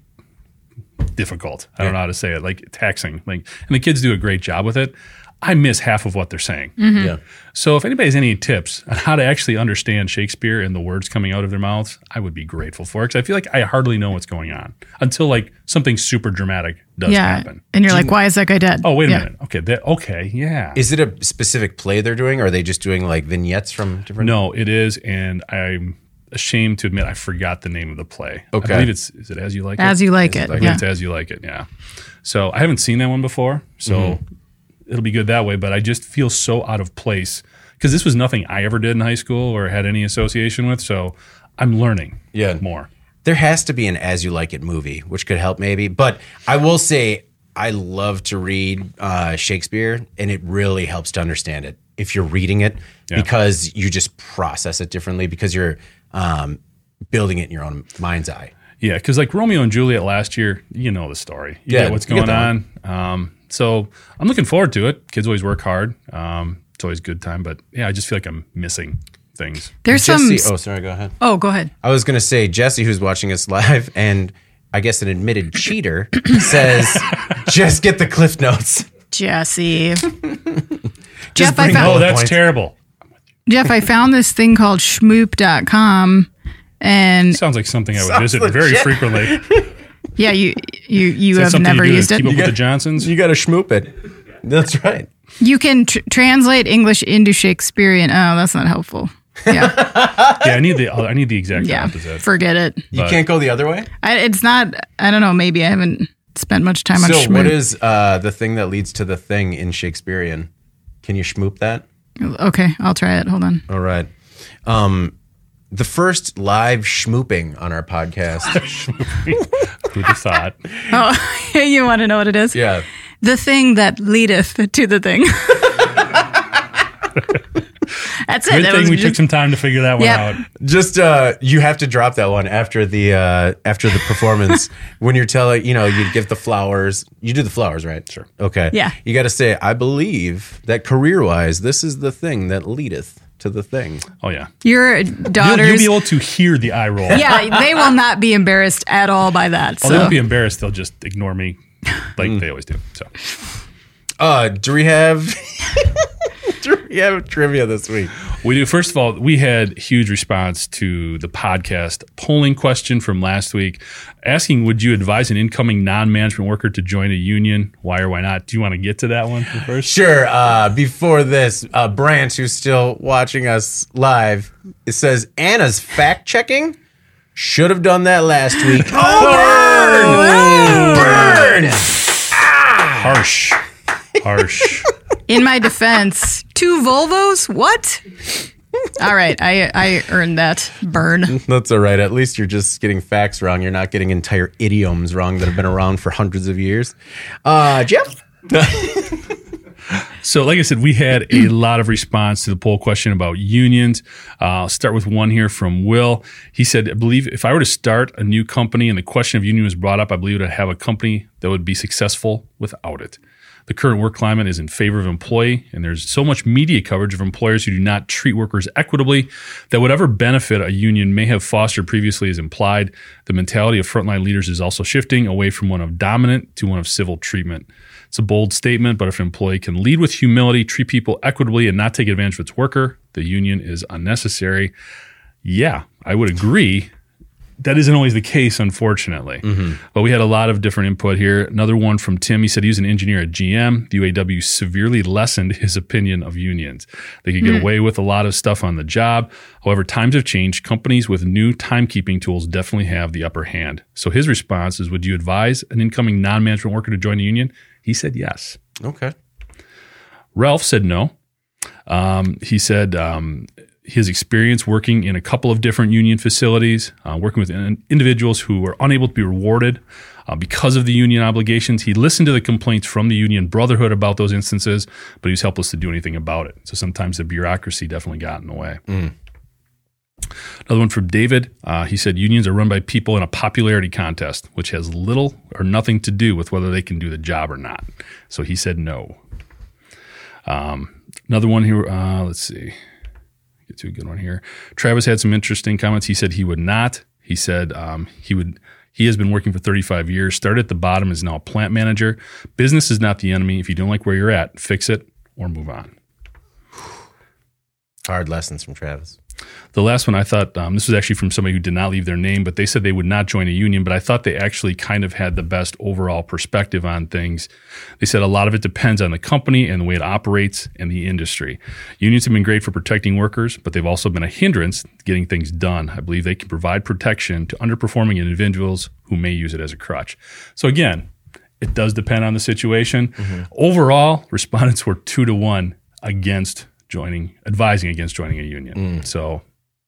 difficult. I don't know how to say it, like taxing. Like, and the kids do a great job with it. I miss half of what they're saying. Mm-hmm. yeah, So, if anybody has any tips on how to actually understand Shakespeare and the words coming out of their mouths, I would be grateful for it because I feel like I hardly know what's going on until like something super dramatic does Yeah. happen. And you're like, why is that guy dead? Oh, wait a Yeah. minute. Okay, that, okay, yeah. is it a specific play they're doing? Or are they just doing like vignettes from different? No, it is, and I'm ashamed to admit I forgot the name of the play. Okay. I believe it's is it as you like it? As you like it. I believe yeah. it's as you like it. Yeah. So I haven't seen that one before, so Mm-hmm. it'll be good that way. But I just feel so out of place because this was nothing I ever did in high school or had any association with. So I'm learning. Yeah. More. there has to be an as you like it movie which could help maybe but i will say i love to read uh, shakespeare and it really helps to understand it if you're reading it Yeah. because you just process it differently because you're um, building it in your own mind's eye Yeah, because like Romeo and Juliet last year, you know the story. You Yeah, what's going on. Um, so I'm looking forward to it. Kids always work hard. Um, it's always a good time. But yeah, I just feel like I'm missing things. There's some. Oh sorry go ahead oh, go ahead. i was going to say jesse who's watching us live and i guess an admitted cheater says just get the cliff notes Jesse. Jeff, I found- Oh, that's points. terrible. Jeff, I found this thing called shmoop.com. And Sounds like something I would Sounds visit very legit. frequently. yeah, you you you Is that have something never you do used to it. keep up You with got- the Johnsons? you got to shmoop it that's right You can tr- translate English into Shakespearean. Oh, that's not helpful. Yeah, yeah, I need the I need the exact yeah. opposite. Forget it. you But- can't go the other way I, it's not. I don't know. Maybe I haven't spent much time on So, Shmoop. what is uh, the thing that leads to the thing in Shakespearean? Can you shmoop that? Okay, I'll try it. Hold on. All right. Um, the first live shmooping on our podcast. Who'd have thought? Oh, you want to know what it is? yeah. The thing that leadeth to the thing. That's it. Good That thing was we just- took some time to figure that one Yep. out. Just uh, you have to drop that one after the uh, after the performance when you're telling you know you give the flowers. You do the flowers, right? Sure. Okay. Yeah. You got to say, I believe that career wise, this is the thing that leadeth to the thing. Oh yeah, your you'll, daughters. you'll be able to hear the eye roll. yeah, they will not be embarrassed at all by that. Oh, they won't be embarrassed. They'll just ignore me, like they always do. So Uh, do we have do we have trivia this week? we do. First of all, we had huge response to the podcast polling question from last week, asking, "Would you advise an incoming non-management worker to join a union? Why or why not?" Do you want to get to that one first? Sure. Uh, before this, uh, Brant, who's still watching us live, it says Anna's fact checking. Should have done that last week. Oh, burn! Burn! Harsh, harsh. in my defense, two Volvos? What? All right, I I earned that burn. That's all right. At least you're just getting facts wrong. You're not getting entire idioms wrong that have been around for hundreds of years. Uh, Jeff? So, like I said, we had a lot of response to the poll question about unions. Uh, I'll start with one here from Will. He said, I believe if I were to start a new company and the question of union was brought up, I believe I'd have a company that would be successful without it. The current work climate is in favor of employee, and there's so much media coverage of employers who do not treat workers equitably that whatever benefit a union may have fostered previously is implied. The mentality of frontline leaders is also shifting away from one of dominant to one of civil treatment. It's a bold statement, but if an employee can lead with humility, treat people equitably, and not take advantage of its worker, the union is unnecessary. Yeah, I would agree. That isn't always the case, unfortunately. But we had a lot of different input here. Another one from Tim. He said he was an engineer at GM. The UAW severely lessened his opinion of unions. They could get away with a lot of stuff on the job. However, times have changed. Companies with new timekeeping tools definitely have the upper hand. So his response is Would you advise an incoming non management worker to join a union? He said yes. Okay. Ralph said no. Um, he said um, his experience working in a couple of different union facilities, uh, working with in- individuals who were unable to be rewarded uh, because of the union obligations. He listened to the complaints from the union brotherhood about those instances, but he was helpless to do anything about it. So sometimes the bureaucracy definitely got in the way. Another one from David. Uh, he said unions are run by people in a popularity contest, which has little or nothing to do with whether they can do the job or not. So he said no. Um, another one here. Uh, let's see. Get to a good one here. Travis had some interesting comments. He said he would not. He said um, he would. He has been working for 35 years. Started at the bottom, is now a plant manager. Business is not the enemy. If you don't like where you're at, fix it or move on. Hard lessons from Travis. The last one I thought um, this was actually from somebody who did not leave their name, but they said they would not join a union. But I thought they actually kind of had the best overall perspective on things. They said a lot of it depends on the company and the way it operates and the industry. Unions have been great for protecting workers, but they've also been a hindrance getting things done. I believe they can provide protection to underperforming individuals who may use it as a crutch. So again, it does depend on the situation. Overall, respondents were two to one against joining, advising against joining a union. So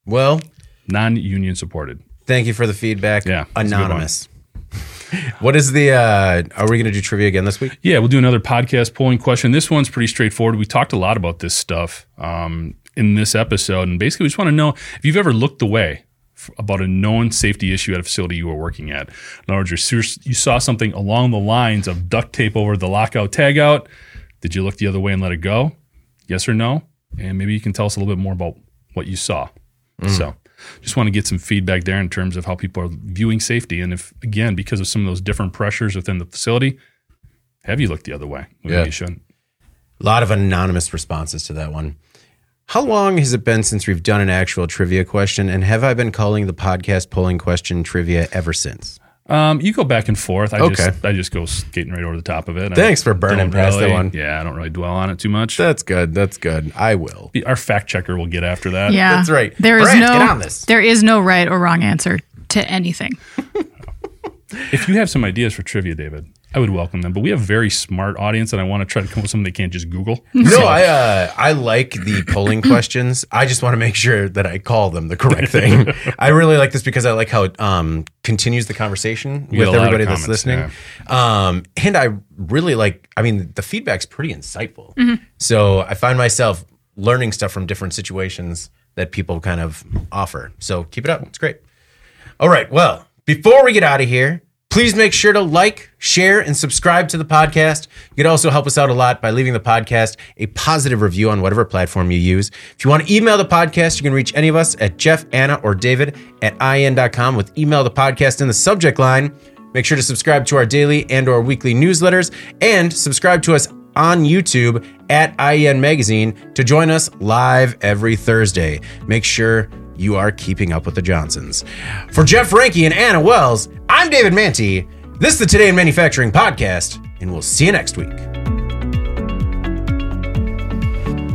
Well, non-union supported. thank you for the feedback. Yeah, that's a good one. Anonymous. what is the, uh, are we going to do trivia again this week? Yeah, we'll do another podcast polling question. This one's pretty straightforward. We talked a lot about this stuff um, in this episode, and basically, we just want to know if you've ever looked away about a known safety issue at a facility you were working at. In other words, you saw something along the lines of duct tape over the lockout tagout. Did you look the other way and let it go? Yes or no? And maybe you can tell us a little bit more about what you saw. Mm. So, just want to get some feedback there in terms of how people are viewing safety, and if again because of some of those different pressures within the facility, have you looked the other way? Maybe Yeah. you shouldn't. A lot of anonymous responses to that one. How long has it been since we've done an actual trivia question? And have I been calling the podcast polling question trivia ever since? Um, you go back and forth. I Okay. just I just go skating right over the top of it. I Thanks for burning don't past that one. Yeah, I don't really dwell on it too much. That's good. That's good. I will. Our fact checker will get after that. Yeah, That's right. There is Brent, no get on this. there is no right or wrong answer to anything. If you have some ideas for trivia, David, I would welcome them. But we have a very smart audience, and I want to try to come up with something they can't just Google. No, I uh, I like the polling questions. I just want to make sure that I call them the correct thing. I really like this because I like how it um, continues the conversation You with a lot of everybody that's comments, listening. Um, and I really like. I mean, the feedback's pretty insightful. So I find myself learning stuff from different situations that people kind of offer. So keep it up. It's great. All right. Well, before we get out of here, please make sure to like, share, and subscribe to the podcast. You can also help us out a lot by leaving the podcast a positive review on whatever platform you use. If you want to email the podcast, you can reach any of us at Jeff, Anna, or David at in.com with email the podcast in the subject line. Make sure to subscribe to our daily and or weekly newsletters and subscribe to us on YouTube at IEN Magazine to join us live every Thursday. Make sure you are keeping up with the Johnsons. For Jeff Reinke and Anna Wells, I'm David Mantey. This is the Today in Manufacturing podcast, and we'll see you next week.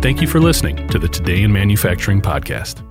Thank you for listening to the Today in Manufacturing podcast.